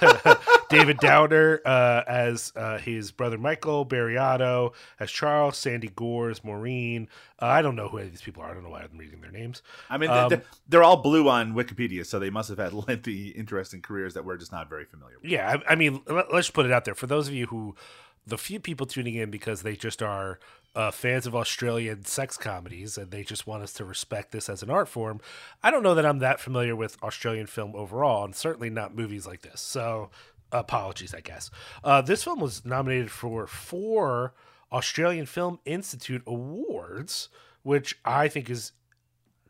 David Downer uh, as uh, his brother Michael, Barry Otto as Charles, Sandy Gore as Maureen. Uh, I don't know who any of these people are. I don't know why I'm reading their names. I mean, Um, they- they're all blue on Wikipedia, so they must have had lengthy, interesting careers that we're just not very familiar with. Yeah, I, I mean, let, us put it out there for those of you who, the few people tuning in because they just are uh, fans of Australian sex comedies and they just want us to respect this as an art form. I don't know that I'm that familiar with Australian film overall, and certainly not movies like this. So, apologies, I guess. Uh, this film was nominated for four Australian Film Institute awards, which I think is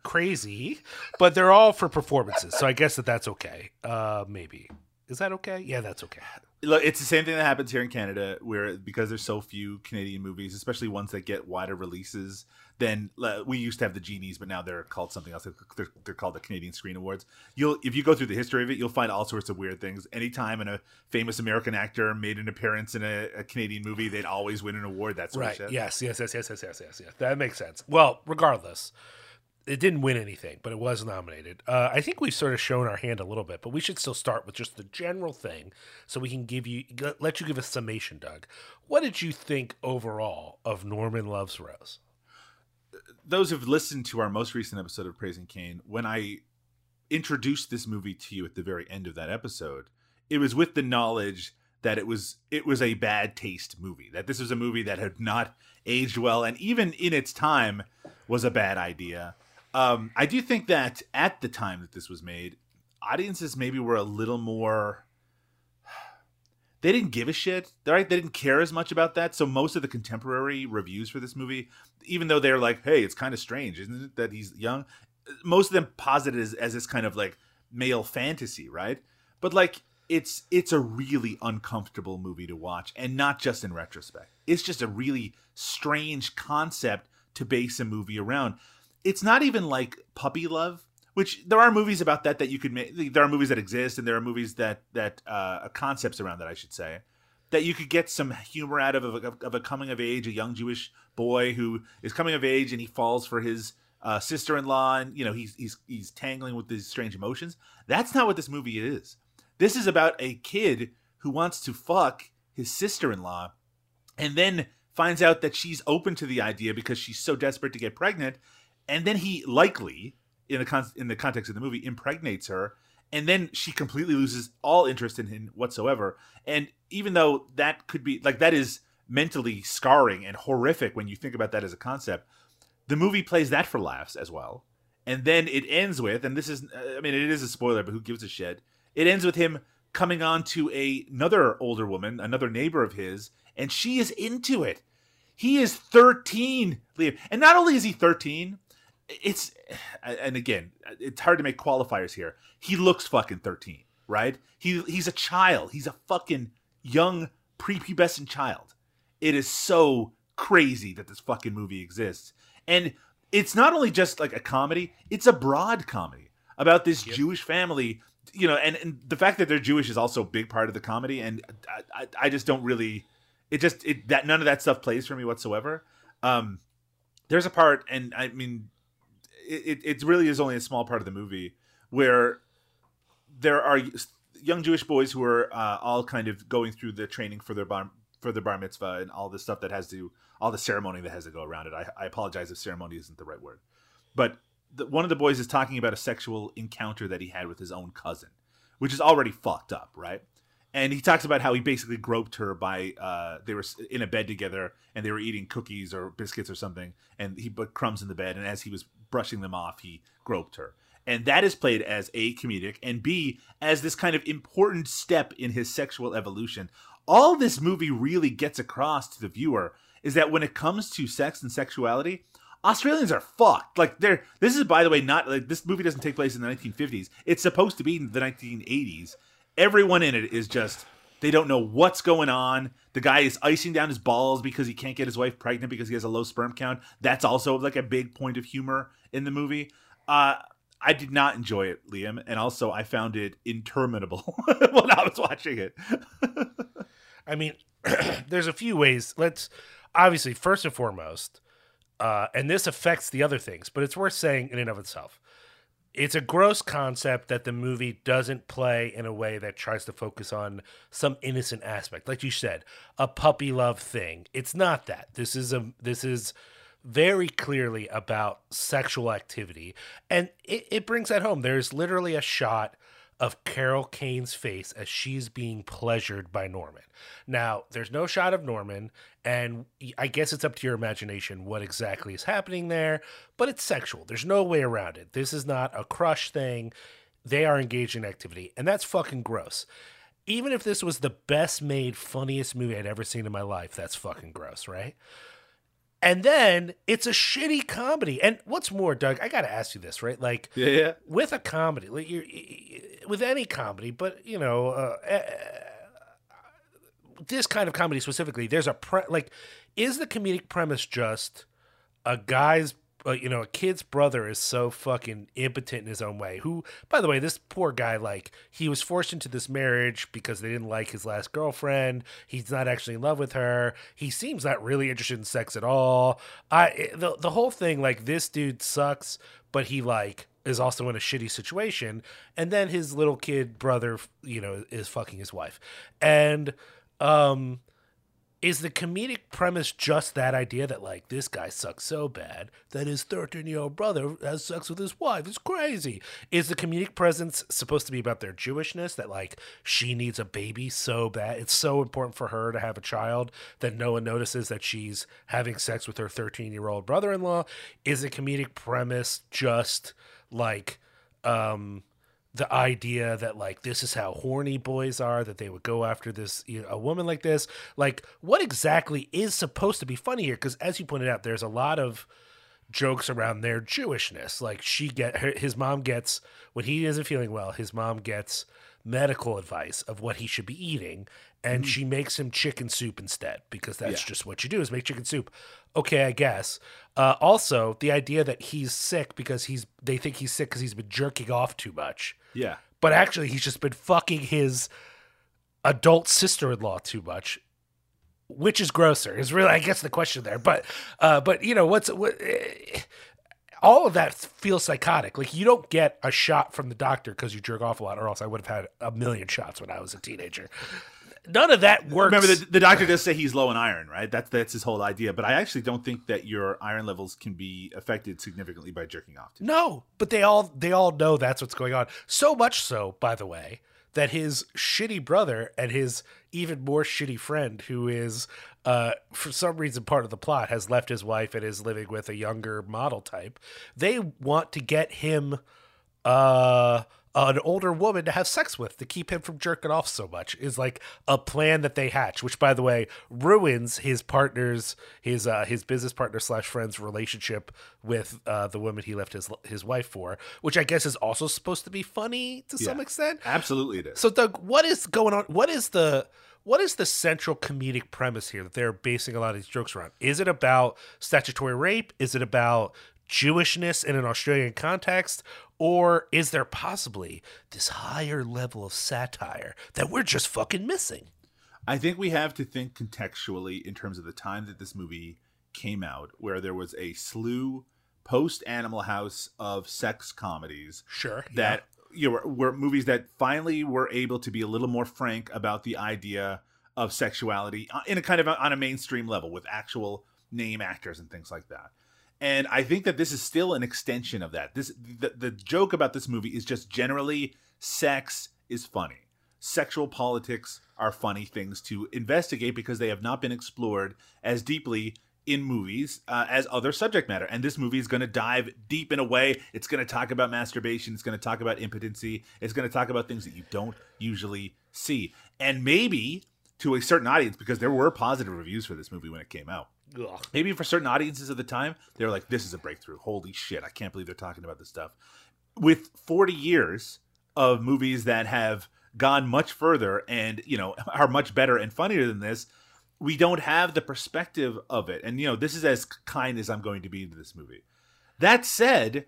crazy, but they're all for performances. So I guess that that's okay. Uh, maybe is that okay? Yeah, that's okay. Look, it's the same thing that happens here in Canada, where because there's so few Canadian movies, especially ones that get wider releases, then we used to have the genies, but now they're called something else. They're, they're, called the Canadian Screen Awards. You'll if you go through the history of it, you'll find all sorts of weird things. Anytime a famous American actor made an appearance in a, a Canadian movie, they'd always win an award. That's right. Yes, yes, yes, yes, yes, yes, yes. That makes sense. Well, regardless, it didn't win anything, but it was nominated. Uh, I think we've sort of shown our hand a little bit, but we should still start with just the general thing, so we can give you let you give a summation, Doug. What did you think overall of Norman Loves Rose? those who've listened to our most recent episode of Praising Kane, when I introduced this movie to you at the very end of that episode, it was with the knowledge that it was it was a bad taste movie. That this was a movie that had not aged well, and even in its time was a bad idea. Um, I do think that at the time that this was made, audiences maybe were a little more they didn't give a shit. Right? They didn't care as much about that. So most of the contemporary reviews for this movie, even though they're like, "Hey, it's kind of strange, isn't it, that he's young?" Most of them posit it as, as this kind of like male fantasy, right? But like, it's it's a really uncomfortable movie to watch, and not just in retrospect. It's just a really strange concept to base a movie around. It's not even like puppy love, which there are movies about that that you could make. There are movies that exist, and there are movies that that uh, concepts around that I should say that you could get some humor out of of, of a coming of age, a young Jewish boy who is coming of age and he falls for his uh, sister-in-law, and you know he's he's he's tangling with these strange emotions. That's not what this movie is. This is about a kid who wants to fuck his sister-in-law, and then finds out that she's open to the idea because she's so desperate to get pregnant, and then he likely in the con- in the context of the movie impregnates her and then she completely loses all interest in him whatsoever. And even though that could be like that is mentally scarring and horrific when you think about that as a concept the movie plays that for laughs as well. And then it ends with and this is i mean it is a spoiler but who gives a shit? It ends with him coming on to a, another older woman another neighbor of his and she is into it. He is 13 Liam. and not only is he 13 it's and again it's hard to make qualifiers here. He looks fucking 13 right? He he's a child. He's a fucking young prepubescent child. It is so crazy that this fucking movie exists. And it's not only just like a comedy it's a broad comedy about this jewish family you know and, and the fact that they're jewish is also a big part of the comedy and i, I, I just don't really it just it that none of that stuff plays for me whatsoever. Um there's a part and i mean it, it really is only a small part of the movie where there are young Jewish boys who are uh, all kind of going through the training for their bar for their bar mitzvah and all the stuff that has to all the ceremony that has to go around it. I, I apologize if ceremony isn't the right word, but the, one of the boys is talking about a sexual encounter that he had with his own cousin, which is already fucked up, right? And he talks about how he basically groped her by uh, they were in a bed together and they were eating cookies or biscuits or something, and he put crumbs in the bed, and as he was brushing them off, he groped her. And that is played as A, comedic, and B, as this kind of important step in his sexual evolution. All this movie really gets across to the viewer is that when it comes to sex and sexuality, Australians are fucked. Like they're this is by the way not like this movie doesn't take place in the 1950s. It's supposed to be in the 1980s. Everyone in it is just they don't know what's going on. The guy is icing down his balls because he can't get his wife pregnant because he has a low sperm count. That's also like a big point of humor in the movie. Uh I did not enjoy it, Liam, and also I found it interminable when I was watching it. I mean, there's a few ways. Let's obviously first and foremost, uh, and this affects the other things, but it's worth saying in and of itself. It's a gross concept that the movie doesn't play in a way that tries to focus on some innocent aspect, like you said, a puppy love thing. It's not that. This is a this is very clearly about sexual activity, and it, it brings that home. There's literally a shot of Carol Kane's face as she's being pleasured by Norman. Now, there's no shot of Norman, and I guess it's up to your imagination what exactly is happening there, but it's sexual. There's no way around it. This is not a crush thing. They are engaged in activity, and that's fucking gross. Even if this was the best made, funniest movie I'd ever seen in my life, that's fucking gross, right? And then it's a shitty comedy. And what's more, Doug, I got to ask you this, right? Like, Yeah, yeah. with a comedy, like you're, with any comedy, but you know, uh, uh, this kind of comedy specifically, there's a pre- like, is the comedic premise just a guy's, uh, you know, a kid's brother is so fucking impotent in his own way? Who, by the way, this poor guy, like, he was forced into this marriage because they didn't like his last girlfriend. He's not actually in love with her. He seems not really interested in sex at all. I the the whole thing, like, this dude sucks, but he like is also in a shitty situation and then his little kid brother you know is fucking his wife and um is the comedic premise just that idea that like this guy sucks so bad that his 13 year old brother has sex with his wife? It's crazy. Is the comedic presence supposed to be about their jewishness that like she needs a baby so bad? It's so important for her to have a child that no one notices that she's having sex with her 13 year old brother-in-law. Is the comedic premise just like um the idea that like this is how horny boys are that they would go after this you know, a woman like this. Like what exactly is supposed to be funny here? Because as you pointed out there's a lot of jokes around their jewishness. Like she get her, his mom gets when he isn't feeling well his mom gets medical advice of what he should be eating and she makes him chicken soup instead because that's Yeah. just what you do is make chicken soup. Okay i guess. Uh, also the idea that he's sick because he's they think he's sick because he's been jerking off too much Yeah. but actually he's just been fucking his adult sister-in-law too much which is grosser is really i guess the question there but uh but you know what's what eh, all of that feels psychotic like you don't get a shot from the doctor because you jerk off a lot or else i would have had a million shots when i was a teenager none of that works Remember, the, the doctor does say he's low in iron, right? That's that's his whole idea. But I actually don't think that your iron levels can be affected significantly by jerking off. Too. No, but they all they all know that's what's going on. So much so, by the way, that his shitty brother and his even more shitty friend, who is uh, for some reason part of the plot, has left his wife and is living with a younger model type. They want to get him uh an older woman to have sex with to keep him from jerking off so much is like a plan that they hatch which by the way ruins his partner's his uh his business partner slash friend's relationship with uh the woman he left his his wife for which i guess is also supposed to be funny to some extent Absolutely, it is. so doug what is going on what is the what is the central comedic premise here that they're basing a lot of these jokes around is it about statutory rape is it about Jewishness in an Australian context, or is there possibly this higher level of satire that we're just fucking missing? I think we have to think contextually in terms of the time that this movie came out, where there was a slew post Animal House of sex comedies Sure. that you know, were, movies that finally were able to be a little more frank about the idea of sexuality uh, in a kind of a, on a mainstream level with actual name actors and things like that. And I think that this is still an extension of that. This the, the joke about this movie is just generally sex is funny. Sexual politics are funny things to investigate because they have not been explored as deeply in movies uh, as other subject matter. And this movie is going to dive deep in a way. It's going to talk about masturbation. It's going to talk about impotency. It's going to talk about things that you don't usually see. And maybe to a certain audience, because there were positive reviews for this movie when it came out. Ugh. Maybe for certain audiences at the time, they were like, this is a breakthrough. Holy shit. I can't believe they're talking about this stuff. With 40 years of movies that have gone much further and, you know, are much better and funnier than this, we don't have the perspective of it. And, you know, this is as kind as I'm going to be into this movie. That said,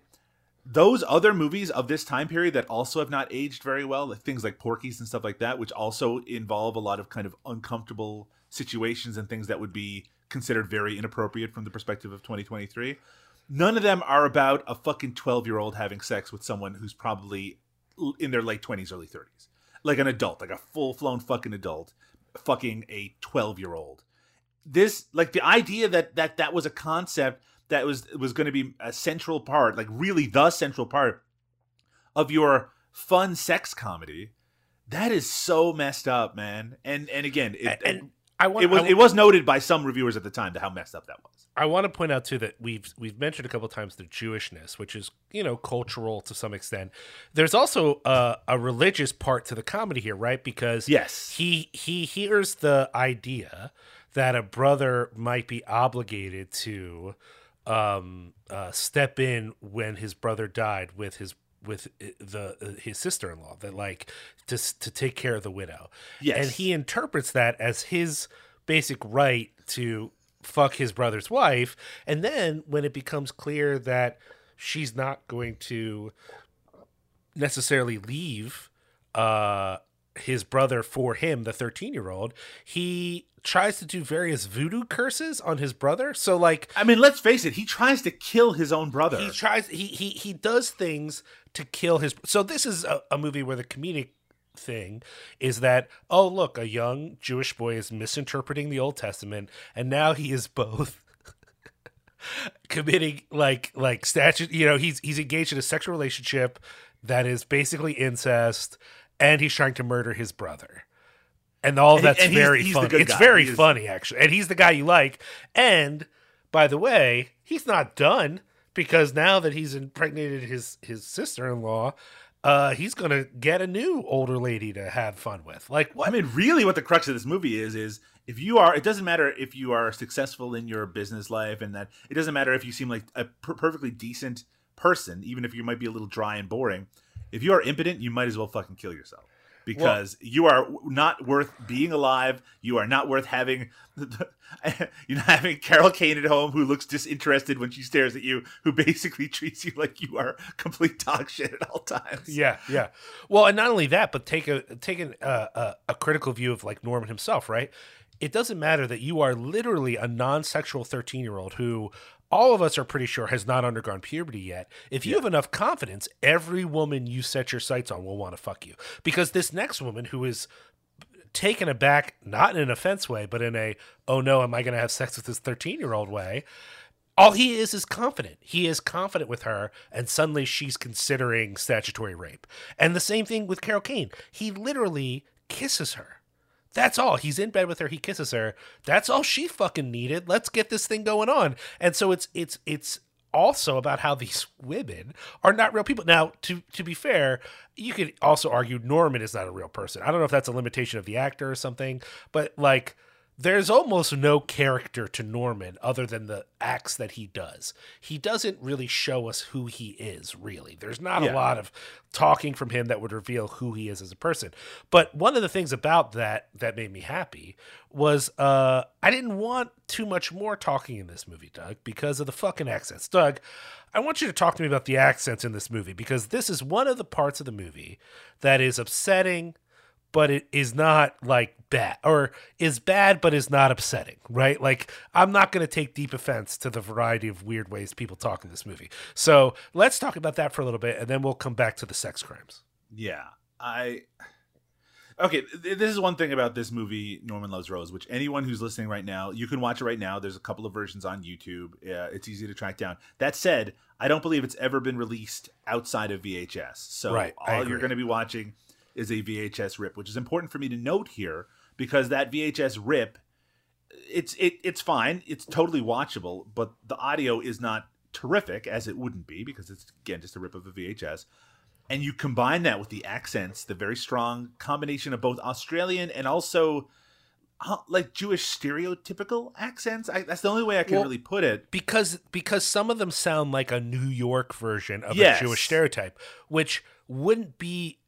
those other movies of this time period that also have not aged very well, like things like Porky's and stuff like that, which also involve a lot of kind of uncomfortable situations and things that would be considered very inappropriate from the perspective of 2023. None of them are about a fucking 12 year old having sex with someone who's probably in their late 20s, early 30s. Like an adult, like a full flown fucking adult, fucking a 12 year old. This, like the idea that that that was a concept that was was going to be a central part, like really the central part of your fun sex comedy. That is so messed up, man. And and again, it, And I want it was I, it was noted by some reviewers at the time to how messed up that was. I want to point out too that we've we've mentioned a couple times the Jewishness, which is you know cultural to some extent. There's also a, a religious part to the comedy here, right? Because Yes. he he hears the idea that a brother might be obligated to um, uh, step in when his brother died with his with uh, the uh, his sister-in-law that like to to take care of the widow. Yes. And he interprets that as his basic right to fuck his brother's wife and then when it becomes clear that she's not going to necessarily leave uh his brother for him the 13 year old he tries to do various voodoo curses on his brother so like I mean, let's face it, he tries to kill his own brother. he tries he he he does things to kill his so this is a, a movie where the comedic thing is that oh look a young jewish boy is misinterpreting the old testament and now he is both committing like like statute you know he's he's engaged in a sexual relationship that is basically incest and he's trying to murder his brother and all And- that's and he's- very he's the funny it's guy. very funny actually. And he's the guy you like. And by the way he's not done because now that he's impregnated his his sister-in-law uh he's gonna get a new older lady to have fun with. Like what? I mean, really, what the crux of this movie is is if you are, it doesn't matter if you are successful in your business life, and that it doesn't matter if you seem like a per- perfectly decent person, even if you might be a little dry and boring. If you are impotent, you might as well fucking kill yourself because you are not worth being alive. You are not worth having. You're not having Carol Kane at home who looks disinterested when she stares at you, who basically treats you like you are complete dog shit at all times. Yeah, yeah. Well, and not only that, but take a take an, uh, a a critical view of like Norman himself, right? It doesn't matter that you are literally a non-sexual thirteen-year-old who all of us are pretty sure has not undergone puberty yet. If you have enough confidence, every woman you set your sights on will want to fuck you because this next woman who is taken aback, not in an offense way, but in a oh no, am I going to have sex with this thirteen-year-old way? all he is is confident. He is confident with her, and suddenly she's considering statutory rape. And the same thing with Carol Kane. He literally kisses her. That's all. He's in bed with her. He kisses her. That's all she fucking needed. Let's get this thing going on. And so it's it's it's also about how these women are not real people. Now, to to be fair, you could also argue Norman is not a real person. I don't know if that's a limitation of the actor or something, but like there's almost no character to Norman other than the acts that he does. He doesn't really show us who he is, really. There's not Yeah. a lot of talking from him that would reveal who he is as a person. But one of the things about that that made me happy was uh I didn't want too much more talking in this movie, Doug, because of the fucking accents. Doug, I want you to talk to me about the accents in this movie because this is one of the parts of the movie that is upsetting but it is not like bad or is bad but is not upsetting right like i'm not going to take deep offense to the variety of weird ways people talk in this movie so let's talk about that for a little bit and then we'll come back to the sex crimes Yeah, I. Okay, th- this is one thing about this movie, Norman Loves Rose, which anyone who's listening right now, you can watch it right now. There's a couple of versions on YouTube. Uh, it's easy to track down. That said, I don't believe it's ever been released outside of VHS. So Right, all you're going to be watching is a VHS rip, which is important for me to note here because that VHS rip it's it it's fine. It's totally watchable, but the audio is not terrific as it wouldn't be because it's again just a rip of a VHS. And you combine that with the accents, the very strong combination of both Australian and also uh, like Jewish stereotypical accents. I, that's the only way I can Well, really put it. because because some of them sound like a New York version of Yes. a Jewish stereotype, which wouldn't be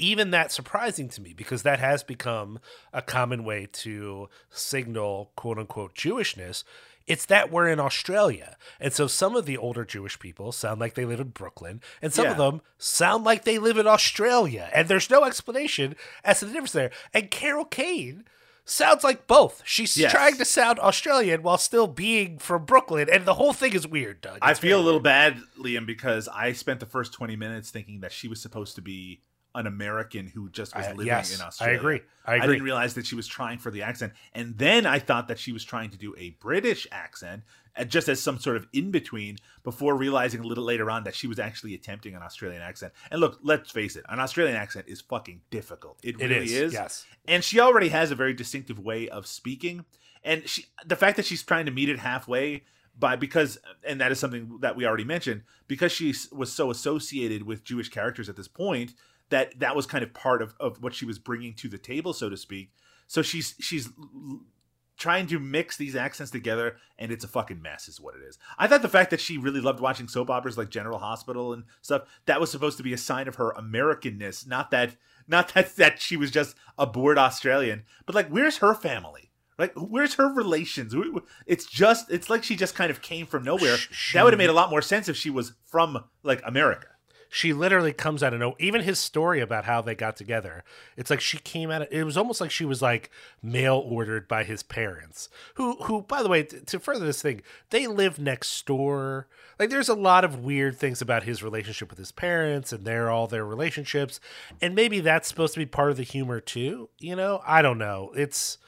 even that surprising to me because that has become a common way to signal quote unquote Jewishness. It's that we're in Australia. And so some of the older Jewish people sound like they live in Brooklyn, and some of them sound like they live in Australia. And there's no explanation as to the difference there. And Carol Kane sounds like both. She's Yes. trying to sound Australian while still being from Brooklyn, and the whole thing is weird, Doug. I feel a little weird. bad, Liam, because I spent the first 20 minutes thinking that she was supposed to be an American who just was I- living yes, in Australia. I agree. I agree. I didn't realize that she was trying for the accent. And then I thought that she was trying to do a British accent, uh, just as some sort of in between, before realizing a little later on that she was actually attempting an Australian accent. And look, let's face it, an Australian accent is fucking difficult. It, It really is, is. yes. And she already has a very distinctive way of speaking. And she the fact that she's trying to meet it halfway by because and that is something that we already mentioned because she was so associated with Jewish characters at this point that that was kind of part of, of what she was bringing to the table so to speak. So she's she's l- trying to mix these accents together and it's a fucking mess is what it is. I thought the fact that she really loved watching soap operas like general hospital and stuff that was supposed to be a sign of her americanness not that not that that she was just a bored australian. But like where's her family? Like where's her relations? It's just it's like she just kind of came from nowhere. Sh- that would have made a lot more sense if she was from like america She literally comes out of no. Even his story about how they got together, it's like she came out. Of, it was almost like she was like mail ordered by his parents, who, who, by the way, t- to further this thing, they live next door. Like, there's a lot of weird things about his relationship with his parents and their all their relationships, and maybe that's supposed to be part of the humor too. You know, I don't know. It's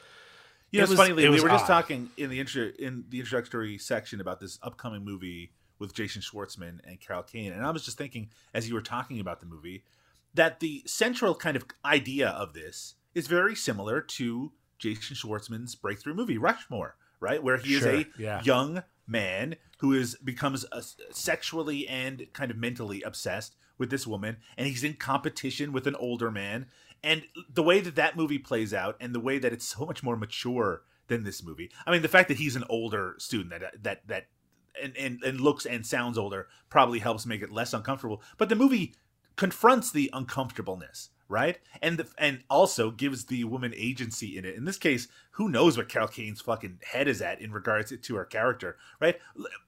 You know, It it's was- funny. It we were just talking in the intro in the introductory section about this upcoming movie with Jason Schwartzman and Carol Kane, and I was just thinking as you were talking about the movie that the central kind of idea of this is very similar to Jason Schwartzman's breakthrough movie Rushmore, right? Where he is a yeah. young man who is becomes uh sexually and kind of mentally obsessed with this woman, and he's in competition with an older man. And the way that that movie plays out, and the way that it's so much more mature than this movie. I mean, the fact that he's an older student that that that and, and, and looks and sounds older probably helps make it less uncomfortable. But the movie confronts the uncomfortableness, right? And the, and also gives the woman agency in it. In this case, who knows what Carol Kane's fucking head is at in regards to her character, right?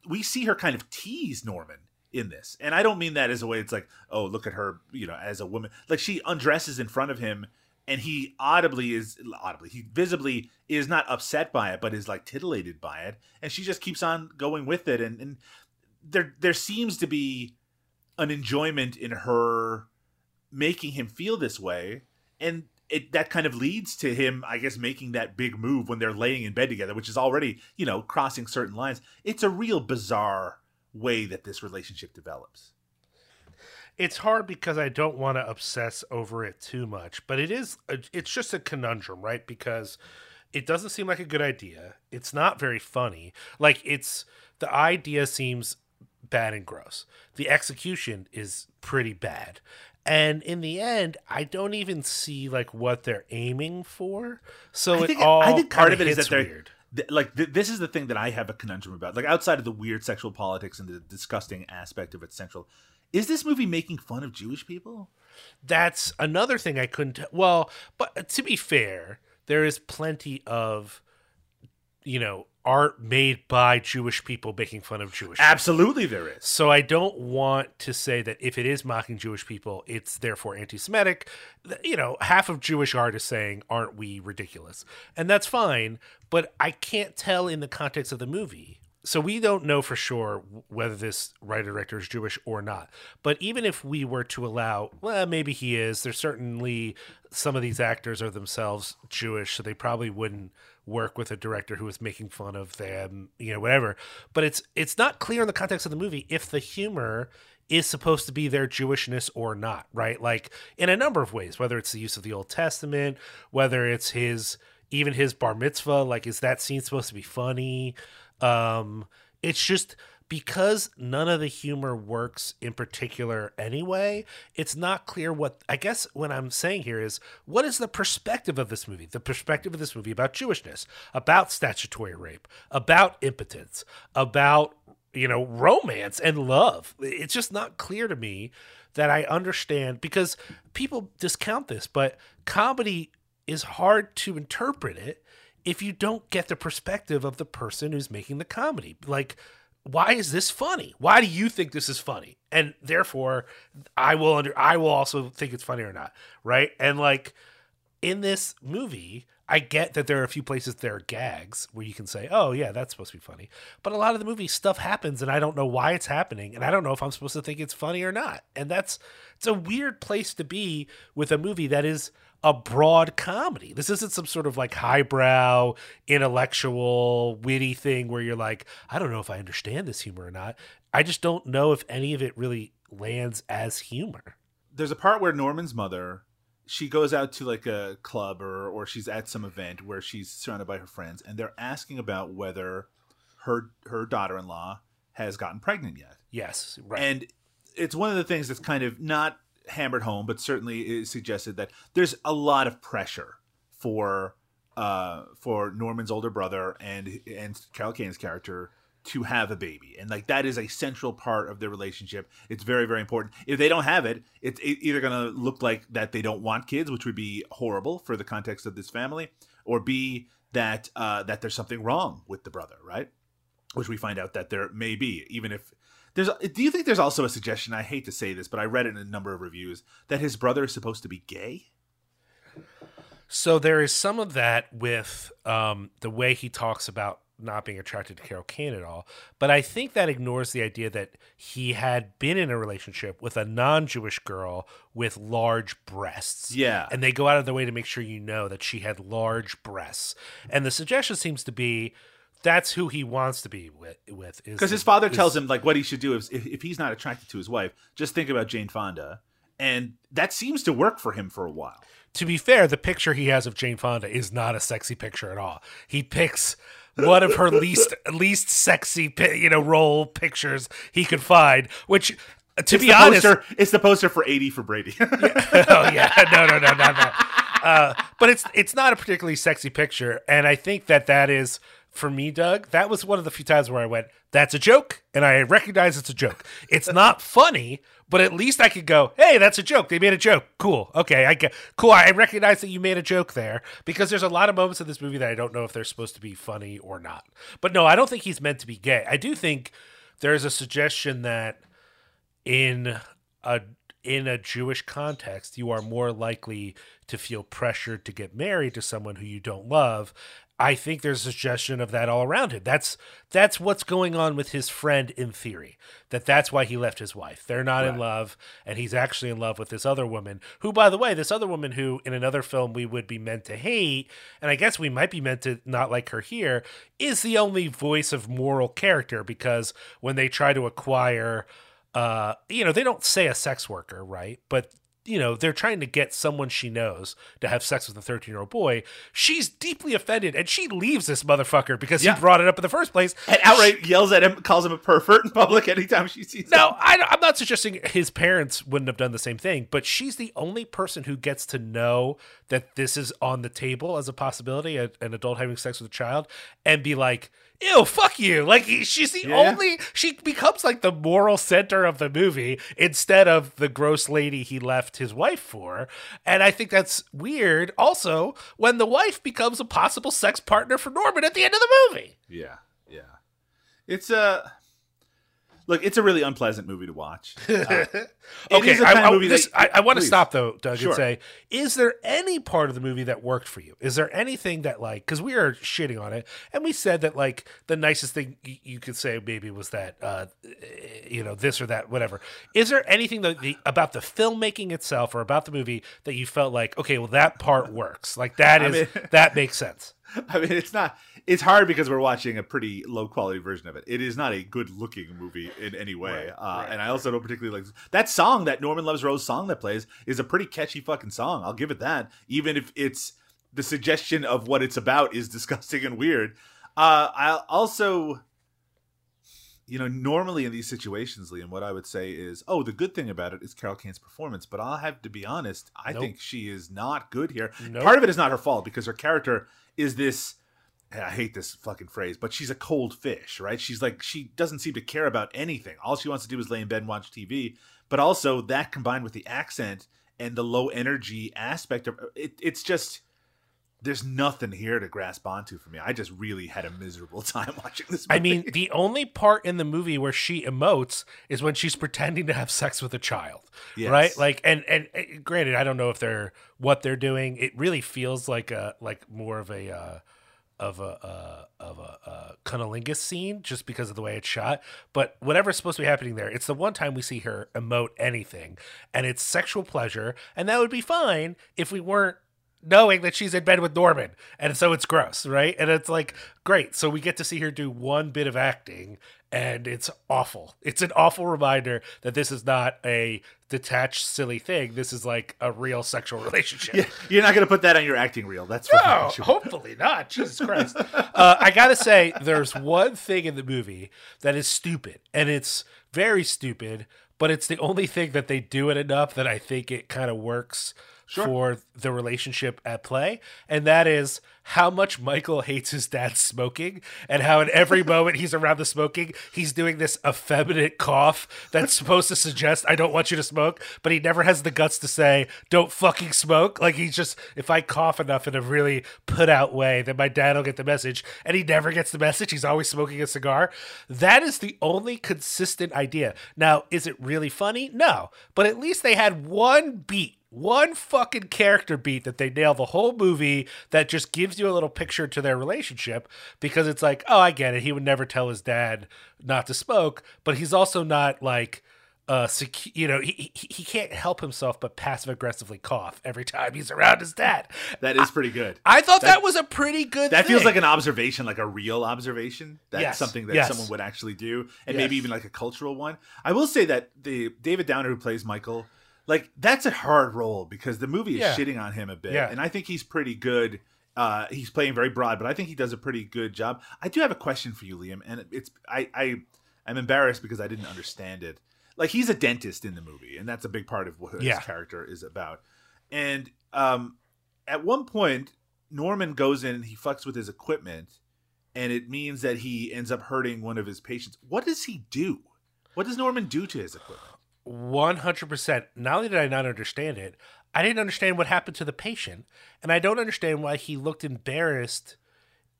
We see her kind of tease Norman in this. And I don't mean that as a way it's like, oh, look at her, you know, as a woman. Like she undresses in front of him and he audibly is audibly he visibly is not upset by it but is like titillated by it and she just keeps on going with it and, and there there seems to be an enjoyment in her making him feel this way and it that kind of leads to him i guess making that big move when they're laying in bed together which is already you know crossing certain lines. It's a real bizarre way that this relationship develops it's hard because I don't want to obsess over it too much, but it is a, it's just a conundrum, right? Because it doesn't seem like a good idea. It's not very funny. Like it's the idea seems bad and gross. The execution is pretty bad. And in the end, I don't even see like what they're aiming for. So I it think, all I think part kinda it is that they're weird. like th- this is the thing that I have a conundrum about. Like outside of the weird sexual politics and the disgusting aspect of its central, is this movie making fun of Jewish people? that's another thing I couldn't. Well, but to be fair, there is plenty of, you know, art made by Jewish people making fun of Jewish. people. Absolutely, there is. So I don't want to say that if it is mocking Jewish people, it's therefore anti-Semitic. You know, half of Jewish art is saying, "Aren't we ridiculous?" And that's fine, but I can't tell in the context of the movie. So we don't know for sure whether this writer director is Jewish or not. But even if we were to allow, well, maybe he is. There's certainly some of these actors are themselves Jewish, so they probably wouldn't work with a director who is making fun of them, you know, whatever. But it's it's not clear in the context of the movie if the humor is supposed to be their Jewishness or not, right? Like in a number of ways, whether it's the use of the Old Testament, whether it's his even his bar mitzvah like is that scene supposed to be funny um it's just because none of the humor works in particular anyway it's not clear what i guess what i'm saying here is what is the perspective of this movie? The perspective of this movie about jewishness about statutory rape about impotence about you know romance and love. It's just not clear to me that i understand because people discount this but comedy is hard to interpret it if you don't get the perspective of the person who's making the comedy. Like, why is this funny? Why do you think this is funny? And therefore, I will under I will also think it's funny or not, right? And like in this movie, I get that there are a few places there are gags where you can say, "Oh yeah, that's supposed to be funny," but a lot of the movie stuff happens, and I don't know why it's happening, and I don't know if I'm supposed to think it's funny or not. And that's it's a weird place to be with a movie that is a broad comedy. This isn't some sort of like highbrow, intellectual, witty thing where you're like, I don't know if I understand this humor or not. I just don't know if any of it really lands as humor. There's a part where Norman's mother she goes out to like a club or or she's at some event where she's surrounded by her friends and they're asking about whether her her daughter-in-law has gotten pregnant yet. Yes, right. And it's one of the things that's kind of not hammered home, but certainly is suggested that there's a lot of pressure for uh for Norman's older brother and and Carol Kane's character to have a baby. And like that is a central part of their relationship. It's very very important. If they don't have it it's either to look like that they don't want kids which would be horrible for the context of this family or b that uh that there's something wrong with the brother right? Which we find out that there may be even if there's do you think there's also a suggestion i hate to say this but i read it in a number of reviews that his brother is supposed to be gay So there is some of that with um, the way he talks about not being attracted to Carol Kane at all. But I think that ignores the idea that he had been in a relationship with a non Jewish girl with large breasts. Yeah. And they go out of their way to make sure you know that she had large breasts. And the suggestion seems to be that's who he wants to be with. with because his father tells him like what he should do is if, if he's not attracted to his wife just think about jane fonda and that seems to work for him for a while to be fair, the picture he has of Jane Fonda is not a sexy picture at all. He picks one of her least least sexy you know role pictures he could find, which to it's be honest, poster, it's the poster for 80 for brady oh yeah, no, no, no, no, no. Uh, but it's it's not a particularly sexy picture, and I think that that is for me, Doug. That was one of the few times where I went, "That's a joke," and I recognize it's a joke. It's not funny, but at least I could go, "Hey, that's a joke. They made a joke. Cool. Okay, I get cool. I recognize that you made a joke there because there's a lot of moments in this movie that I don't know if they're supposed to be funny or not. But no, I don't think he's meant to be gay. I do think there's a suggestion that in a in a Jewish context, you are more likely to feel pressured to get married to someone who you don't love. I think there's a suggestion of that all around him. That's that's what's going on with his friend in theory. That that's why he left his wife. They're not in love, and he's actually in love with this other woman. Who, by the way, this other woman who in another film we would be meant to hate, and I guess we might be meant to not like her here, is the only voice of moral character because when they try to acquire uh, you know, they don't say a sex worker, right? But you know, they're trying to get someone she knows to have sex with a 13 year old boy. She's deeply offended and she leaves this motherfucker because Yeah. he brought it up in the first place. and outright yells at him calls him a pervert in public anytime she sees him No, I, I'm not suggesting his parents wouldn't have done the same thing, but she's the only person who gets to know that this is on the table as a possibility, a, an adult having sex with a child, and be like, ew, fuck you. Like, she's the Yeah. only, she becomes like the moral center of the movie instead of the gross lady he left his wife for. And I think that's weird also when the wife becomes a possible sex partner for Norman at the end of the movie. Yeah, yeah. It's a look. It's a really unpleasant movie to watch. Uh, okay, I, I- this- that- I, I want to stop though, Doug, Sure. and say, is there any part of the movie that worked for you? Is there anything that like, because we are shitting on it, and we said that like the nicest thing y- you could say maybe was that, uh, you know, this or that, whatever. Is there anything that the, about the filmmaking itself or about the movie that you felt like, okay, well that part works, like that is mean- that makes sense? I mean, it's not. It's hard because we're watching a pretty low quality version of it. It is not a good looking movie in any way, uh, and I also don't particularly like that song. That Norman Loves Rose song that plays is a pretty catchy fucking song. I'll give it that, even if it's the suggestion of what it's about is disgusting and weird. Uh, I also, you know, normally in these situations, Liam, what I would say is, oh, the good thing about it is Carol Kane's performance. But I'll have to be honest, I Nope. think she is not good here. Nope. Part of it is not her fault because her character is this. I hate this fucking phrase, but she's a cold fish, right? She's like she doesn't seem to care about anything. All she wants to do is lay in bed and watch TV. But also that combined with the accent and the low energy aspect of it, it's just there's nothing here to grasp onto for me. I just really had a miserable time watching this. Movie. I mean, the only part in the movie where she emotes is when she's pretending to have sex with a child, Yes. right? Like, and, and granted, I don't know if they're what they're doing. It really feels like a like more of a uh, of a uh, of a uh, cunnilingus scene just because of the way it's shot. But whatever's supposed to be happening there, it's the one time we see her emote anything, and it's sexual pleasure, and that would be fine if we weren't knowing that she's in bed with Norman. And so it's gross, right? And it's like, great. So we get to see her do one bit of acting and it's awful. It's an awful reminder that this is not a detached, silly thing. This is like a real sexual relationship. Yeah, you're not going to put that on your acting reel. That's No, sure. hopefully not. Jesus Christ. uh, I gotta say, there's one thing in the movie that is stupid, and it's very stupid, but it's the only thing that they do it enough that I think it kind of works for the relationship at play, and that is how much Michael hates his dad smoking, and how in every moment he's around the smoking, he's doing this effeminate cough that's supposed to suggest I don't want you to smoke, but he never has the guts to say don't fucking smoke. Like he's just if I cough enough in a really put out way, then my dad will get the message, and he never gets the message. He's always smoking a cigar. That is the only consistent idea. Now, is it really funny? No, but at least they had one beat one fucking character beat that they nail the whole movie that just gives you a little picture to their relationship because it's like, oh, I get it. He would never tell his dad not to smoke, but he's also not like, uh, secu- you know, he, he he can't help himself but passive aggressively cough every time he's around his dad. That is pretty good. I thought that, was a pretty good. That feels like an observation, like a real observation. That's Yes, something that yes. someone would actually do, and Yes. maybe even like a cultural one. I will say that the David Downer who plays Michael, like that's a hard role because the movie is Yeah. shitting on him a bit, Yeah. and I think he's pretty good. Uh, he's playing very broad, but I think he does a pretty good job. I do have a question for you, Liam, and it's I I I'm embarrassed because I didn't understand it. Like he's a dentist in the movie, and that's a big part of what Yeah. his character is about. And um, at one point, Norman goes in and he fucks with his equipment, and it means that he ends up hurting one of his patients. What does he do? What does Norman do to his equipment? One hundred percent. Not only did I not understand it, I didn't understand what happened to the patient, and I don't understand why he looked embarrassed.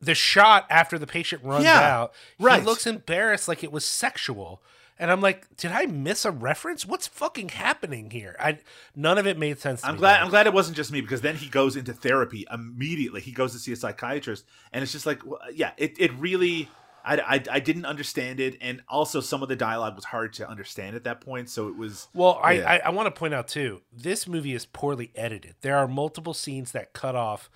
The shot after the patient runs Yeah, out, right. he looks embarrassed, like it was sexual. And I'm like, did I miss a reference? What's fucking happening here? I none of it made sense. To I'm me, glad. man. I'm glad it wasn't just me because then he goes into therapy immediately. He goes to see a psychiatrist, and it's just like, well, yeah, it it really. I, I, I didn't understand it, and also some of the dialogue was hard to understand at that point. So it was Well, I, Yeah. I, I want to point out too, this movie is poorly edited. There are multiple scenes that cut off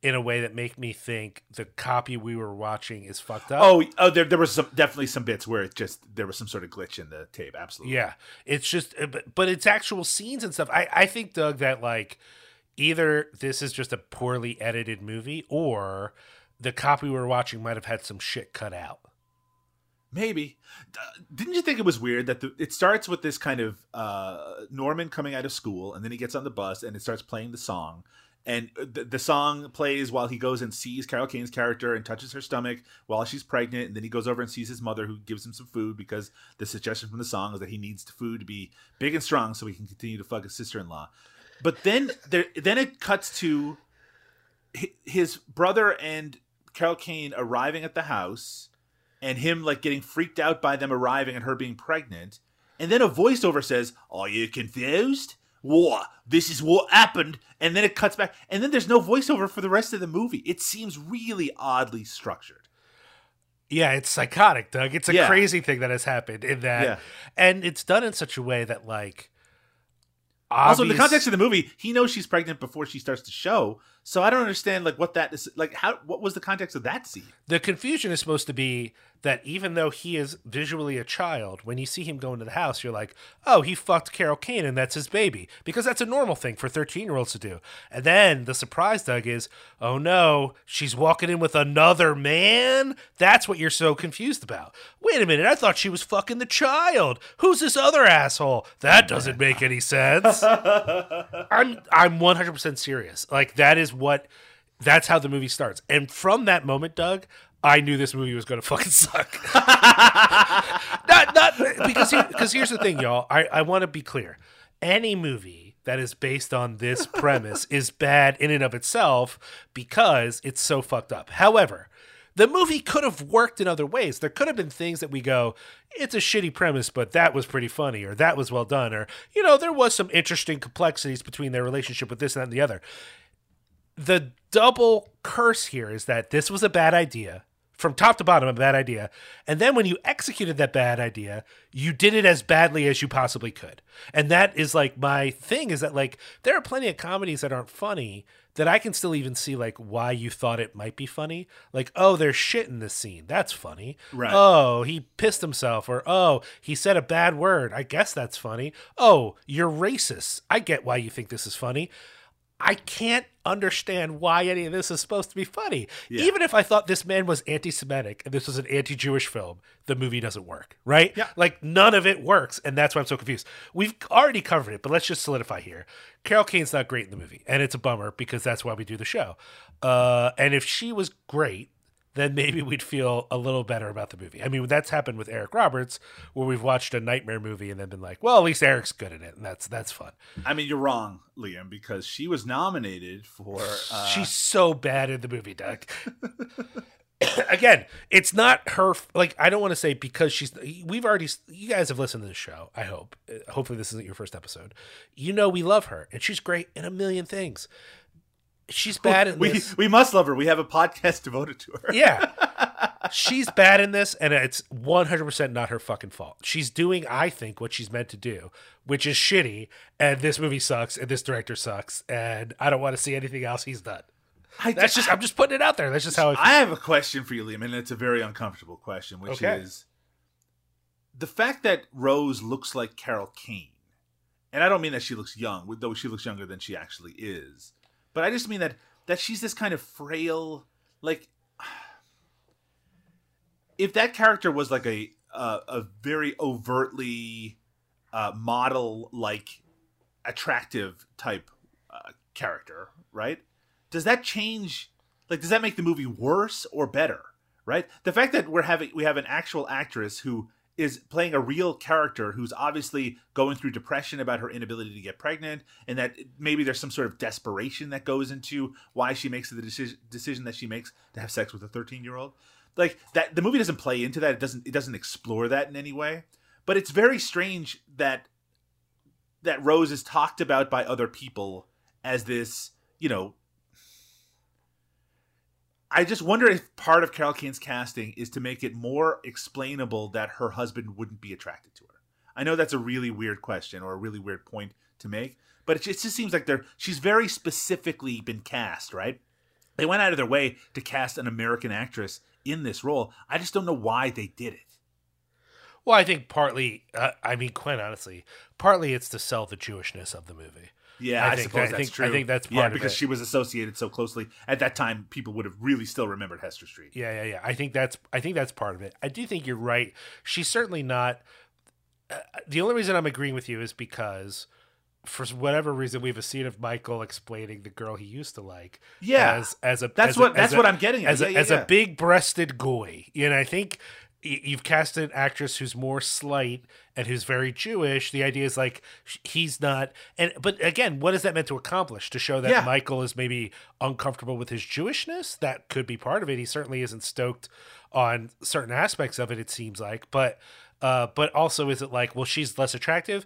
in a way that make me think the copy we were watching is fucked up. oh oh there there was some definitely some bits where it just there was some sort of glitch in the tape. Absolutely, Yeah, it's just, uh, but, but it's actual scenes and stuff. I, I think, Doug, that like either this is just a poorly edited movie or the copy we were watching might have had some shit cut out. Maybe. Didn't you think it was weird that the, it starts with this kind of uh, Norman coming out of school, and then he gets on the bus and it starts playing the song, and the, the song plays while he goes and sees Carol Kane's character and touches her stomach while she's pregnant, and then he goes over and sees his mother who gives him some food because the suggestion from the song is that he needs the food to be big and strong so he can continue to fuck his sister-in-law. But then there, then it cuts to his brother and Carol Kane arriving at the house and him like getting freaked out by them arriving and her being pregnant. And then a voiceover says, Are you confused? What? This is what happened. And then it cuts back. And then there's no voiceover for the rest of the movie. It seems really oddly structured. Yeah, it's psychotic, Doug. It's a Yeah. crazy thing that has happened in that, Yeah. and it's done in such a way that like. Also, in the context of the movie, he knows she's pregnant before she starts to show. So I don't understand like what that is like how what was the context of that scene? the confusion is supposed to be that even though he is visually a child, when you see him go into the house, you're like, oh, he fucked Carol Kane and that's his baby. Because that's a normal thing for 13 year olds to do. And then the surprise, Doug, is, oh no, she's walking in with another man? That's what you're so confused about. Wait a minute, I thought she was fucking the child. Who's this other asshole? That doesn't make any sense. I'm I'm 100% serious. Like that is what that's how the movie starts. And from that moment, Doug, I knew this movie was going to fucking suck. not not because because here's the thing, y'all. I I want to be clear. Any movie that is based on this premise is bad in and of itself because it's so fucked up. However, the movie could have worked in other ways. There could have been things that we go, it's a shitty premise, but that was pretty funny, or that was well done, or, you know, there was some interesting complexities between their relationship with this and that and the other. The double curse here is that this was a bad idea. From top to bottom, a bad idea. And then when you executed that bad idea, you did it as badly as you possibly could. And that is like my thing is that, like, there are plenty of comedies that aren't funny that I can still even see like why you thought it might be funny. Like, oh, there's shit in this scene. That's funny. Right. Oh, he pissed himself, or oh, he said a bad word. I guess that's funny. Oh, you're racist. I get why you think this is funny. I can't understand why any of this is supposed to be funny. Yeah. Even if I thought this man was anti Semitic and this was an anti Jewish film, the movie doesn't work, right? Yeah. Like none of it works. And that's why I'm so confused. We've already covered it, but let's just solidify here. Carol Kane's not great in the movie. And it's a bummer because that's why we do the show. Uh, and if she was great, then maybe we'd feel a little better about the movie. I mean, that's happened with Eric Roberts, where we've watched a nightmare movie and then been like, well, at least Eric's good in it, and that's that's fun. I mean, you're wrong, Liam, because she was nominated for. Uh, She's so bad in the movie, Doug. Again, it's not her. Like, I don't want to say because she's. We've already. You guys have listened to the show. I hope. Uh, Hopefully, this isn't your first episode. You know, we love her, and she's great in a million things. She's bad in we this. we must love her. We have a podcast devoted to her. Yeah. she's bad in this, and it's 100% not her fucking fault. She's doing, I think, what she's meant to do, which is shitty, and this movie sucks, and this director sucks, and I don't want to see anything else he's done. I, That's just, I'm just putting it out there. That's just how I feel. I have a question for you, Liam, and it's a very uncomfortable question, which Okay. is the fact that Rose looks like Carol Kane, and I don't mean that she looks young, though she looks younger than she actually is, but I just mean that that she's this kind of frail, like if that character was like a a very overtly uh, model like attractive type uh, character, right? Does that change? Like, does that make the movie worse or better? Right? The fact that we're having we have an actual actress who is playing a real character who's obviously going through depression about her inability to get pregnant, and that maybe there's some sort of desperation that goes into why she makes the decision decision that she makes to have sex with a 13 year old. Like that, the movie doesn't play into that. It doesn't. It doesn't explore that in any way. But it's very strange that that Rose is talked about by other people as this, you know. I just wonder if part of Carol Kane's casting is to make it more explainable that her husband wouldn't be attracted to her. I know that's a really weird question or a really weird point to make, but it just, it just seems like they're she's very specifically been cast, right? They went out of their way to cast an American actress in this role. I just don't know why they did it. Well, I think partly, uh, I mean, quite honestly, partly it's to sell the Jewishness of the movie. Yeah, I I, think- suppose that's think- true. I think that's yeah, part of because she was associated so closely at that time. People would have really still remembered Hester Street. Yeah, yeah, yeah. I think that's I think that's part of it. I do think you're right. She's certainly not. Uh, the only reason I'm agreeing with you is because, for whatever reason, we have a scene of Michael explaining the girl he used to like. Yeah. as as a That's as what- as that's a- what I'm getting at. as Yeah, a yeah, as yeah. a big breasted goy. You know, I think you've cast an actress who's more slight and who's very Jewish. The idea is like he's not, and but again, what is that meant to accomplish? To show that Yeah. Michael is maybe uncomfortable with his Jewishness? That could be part of it. He certainly isn't stoked on certain aspects of it. It seems like, but uh, but also is it like, well, she's less attractive?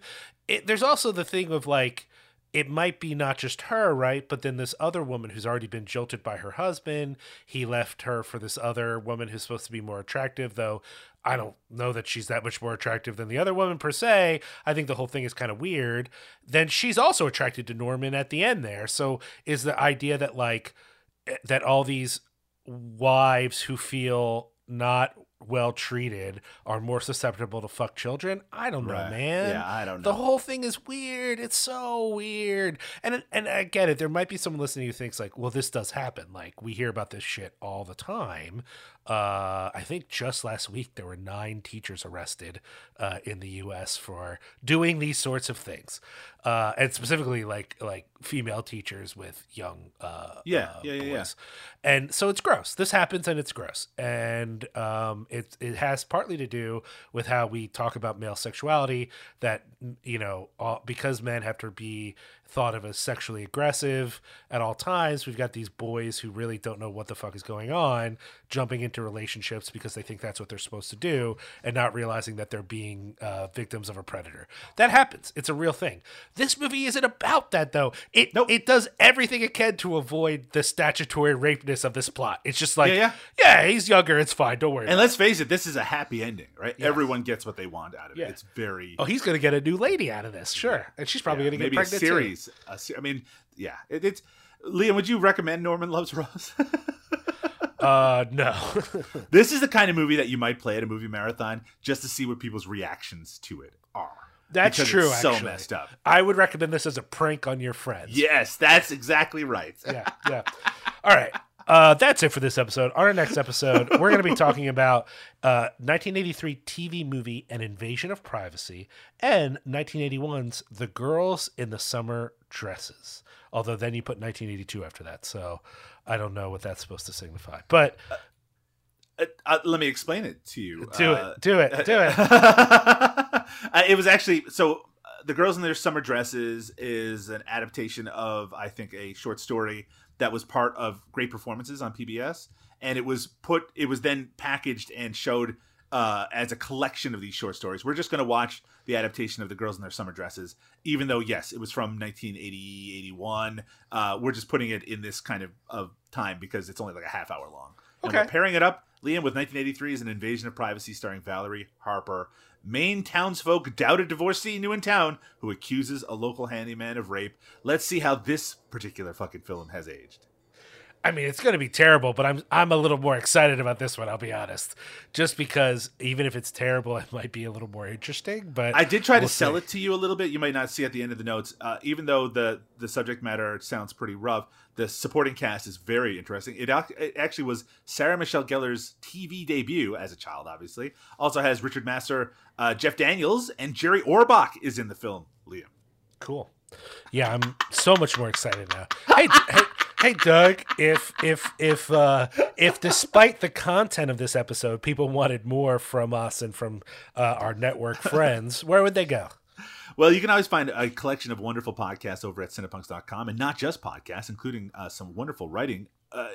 It, there's also the thing of like it might be not just her, right? But then this other woman who's already been jilted by her husband, he left her for this other woman who's supposed to be more attractive, though I don't know that she's that much more attractive than the other woman per se. I think the whole thing is kind of weird. Then she's also attracted to Norman at the end there. So is the idea that like eh, that all these wives who feel not well treated are more susceptible to fuck children. I don't know, Right. man. Yeah, I don't know. The whole thing is weird. It's so weird. And and I get it. There might be someone listening who thinks like, well, this does happen. Like we hear about this shit all the time. Uh, I think just last week there were nine teachers arrested uh, in the U.S. for doing these sorts of things, uh, and specifically like like female teachers with young uh, Yeah, uh, yeah, yeah, yeah. boys. And so it's gross. This happens and it's gross. And um, it, it has partly to do with how we talk about male sexuality that, you know, all, because men have to be thought of as sexually aggressive at all times, we've got these boys who really don't know what the fuck is going on jumping into relationships because they think that's what they're supposed to do and not realizing that they're being uh, victims of a predator. That happens. It's a real thing. This movie isn't about that, though. It, Nope. it does everything it can to avoid the statutory rapeness of this plot. It's just like, Yeah, yeah, he's younger. It's fine. Don't worry. And let's face it, this is a happy ending, right? Yeah. Everyone gets what they want out of Yeah. it. It's very. Oh, he's going to get a new lady out of this. Sure. And she's probably yeah, going to get maybe a pregnant. too. Series. A I mean, yeah, it, it's Liam. Would you recommend Norman Loves Rose? Uh, no. this is the kind of movie that you might play at a movie marathon just to see what people's reactions to it are. That's Because true. It's so actually. messed up. I would recommend this as a prank on your friends. Yes, that's exactly right. yeah, yeah. All right. Uh, that's it for this episode. On our next episode, we're going to be talking about uh, 1983 TV movie An Invasion of Privacy and 1981's The Girls in the Summer Dresses. Although then you put 1982 after that, so I don't know what that's supposed to signify. But Uh, uh, let me explain it to you. do Uh, it, do it, do it. uh, it was actually so. The girls in their summer dresses is an adaptation of, I think, a short story that was part of Great Performances on PBS, and it was put. It was then packaged and showed uh, as a collection of these short stories. We're just going to watch the adaptation of the girls in their summer dresses, even though yes, it was from 1980, 81. Uh, we're just putting it in this kind of, of time because it's only like a half hour long. And we're pairing it up, Liam, with 1983 is An Invasion of Privacy starring Valerie Harper. Maine townsfolk doubt a divorcee new in town who accuses a local handyman of rape. Let's see how this particular fucking film has aged. I mean, it's going to be terrible, but I'm I'm a little more excited about this one. I'll be honest, just because even if it's terrible, it might be a little more interesting. But I did try to we'll sell see. it to you a little bit. You might not see at the end of the notes, uh, even though the the subject matter sounds pretty rough. The supporting cast is very interesting. It, it actually was Sarah Michelle Gellar's TV debut as a child. Obviously, also has Richard Masur, uh, Jeff Daniels, and Jerry Orbach is in the film. Liam. Cool. Yeah, I'm so much more excited now. Hey, hey, hey, Doug. If if if uh, if despite the content of this episode, people wanted more from us and from uh, our network friends, where would they go? Well, you can always find a collection of wonderful podcasts over at cinepunks.com, and not just podcasts, including uh, some wonderful writing uh,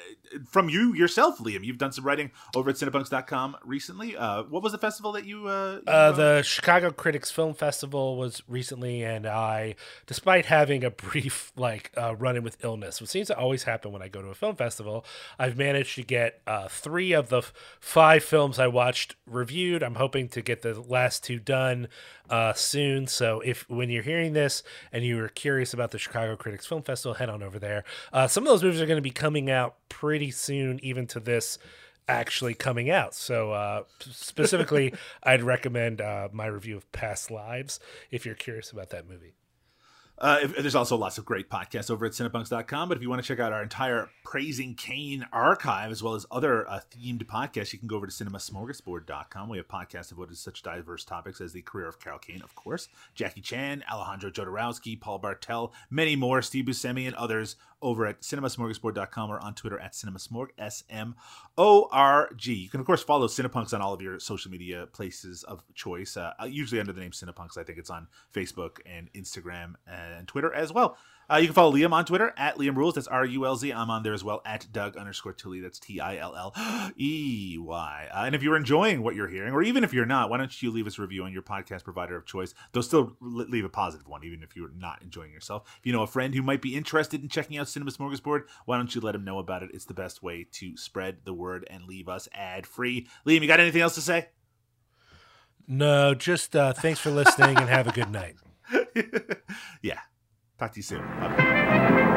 from you yourself, Liam. You've done some writing over at cinepunks.com recently. Uh, what was the festival that you? Uh, you, Uh, uh, the Chicago Critics Film Festival was recently, and I, despite having a brief like uh, run-in with illness, which seems to always happen when I go to a film festival, I've managed to get uh, three of the f- five films I watched reviewed. I'm hoping to get the last two done uh, soon. So if when you're hearing this and you were curious about the Chicago Critics Film Festival, head on over there. Uh, some of those movies are going to be coming out pretty soon, even to this actually coming out. So uh, specifically, I'd recommend uh, my review of Past Lives if you're curious about that movie. Uh, if, there's also lots of great podcasts over at cinepunks.com. But if you want to check out our entire Praising Kane archive, as well as other uh, themed podcasts, you can go over to cinemasmorgasbord.com. We have podcasts devoted to such diverse topics as the career of Carol Kane, of course, Jackie Chan, Alejandro Jodorowsky, Paul Bartel, many more, Steve Buscemi, and others over at cinemasmorgasbord.com or on Twitter at cinemasmorg, S-M-O-R-G. You can, of course, follow Cinepunks on all of your social media places of choice, uh, usually under the name Cinepunks. I think it's on Facebook and Instagram and Twitter as well. Uh, you can follow Liam on Twitter at Liam Rules. That's R U L Z. I'm on there as well at Doug underscore Tilley. That's T I L L E Y. Uh, And if you're enjoying what you're hearing, or even if you're not, why don't you leave us a review on your podcast provider of choice? Though still leave a positive one, even if you're not enjoying yourself. If you know a friend who might be interested in checking out Cinema Smorgasbord, why don't you let him know about it? It's the best way to spread the word and leave us ad free. Liam, you got anything else to say? No, just uh, thanks for listening and have a good night. yeah. Talk to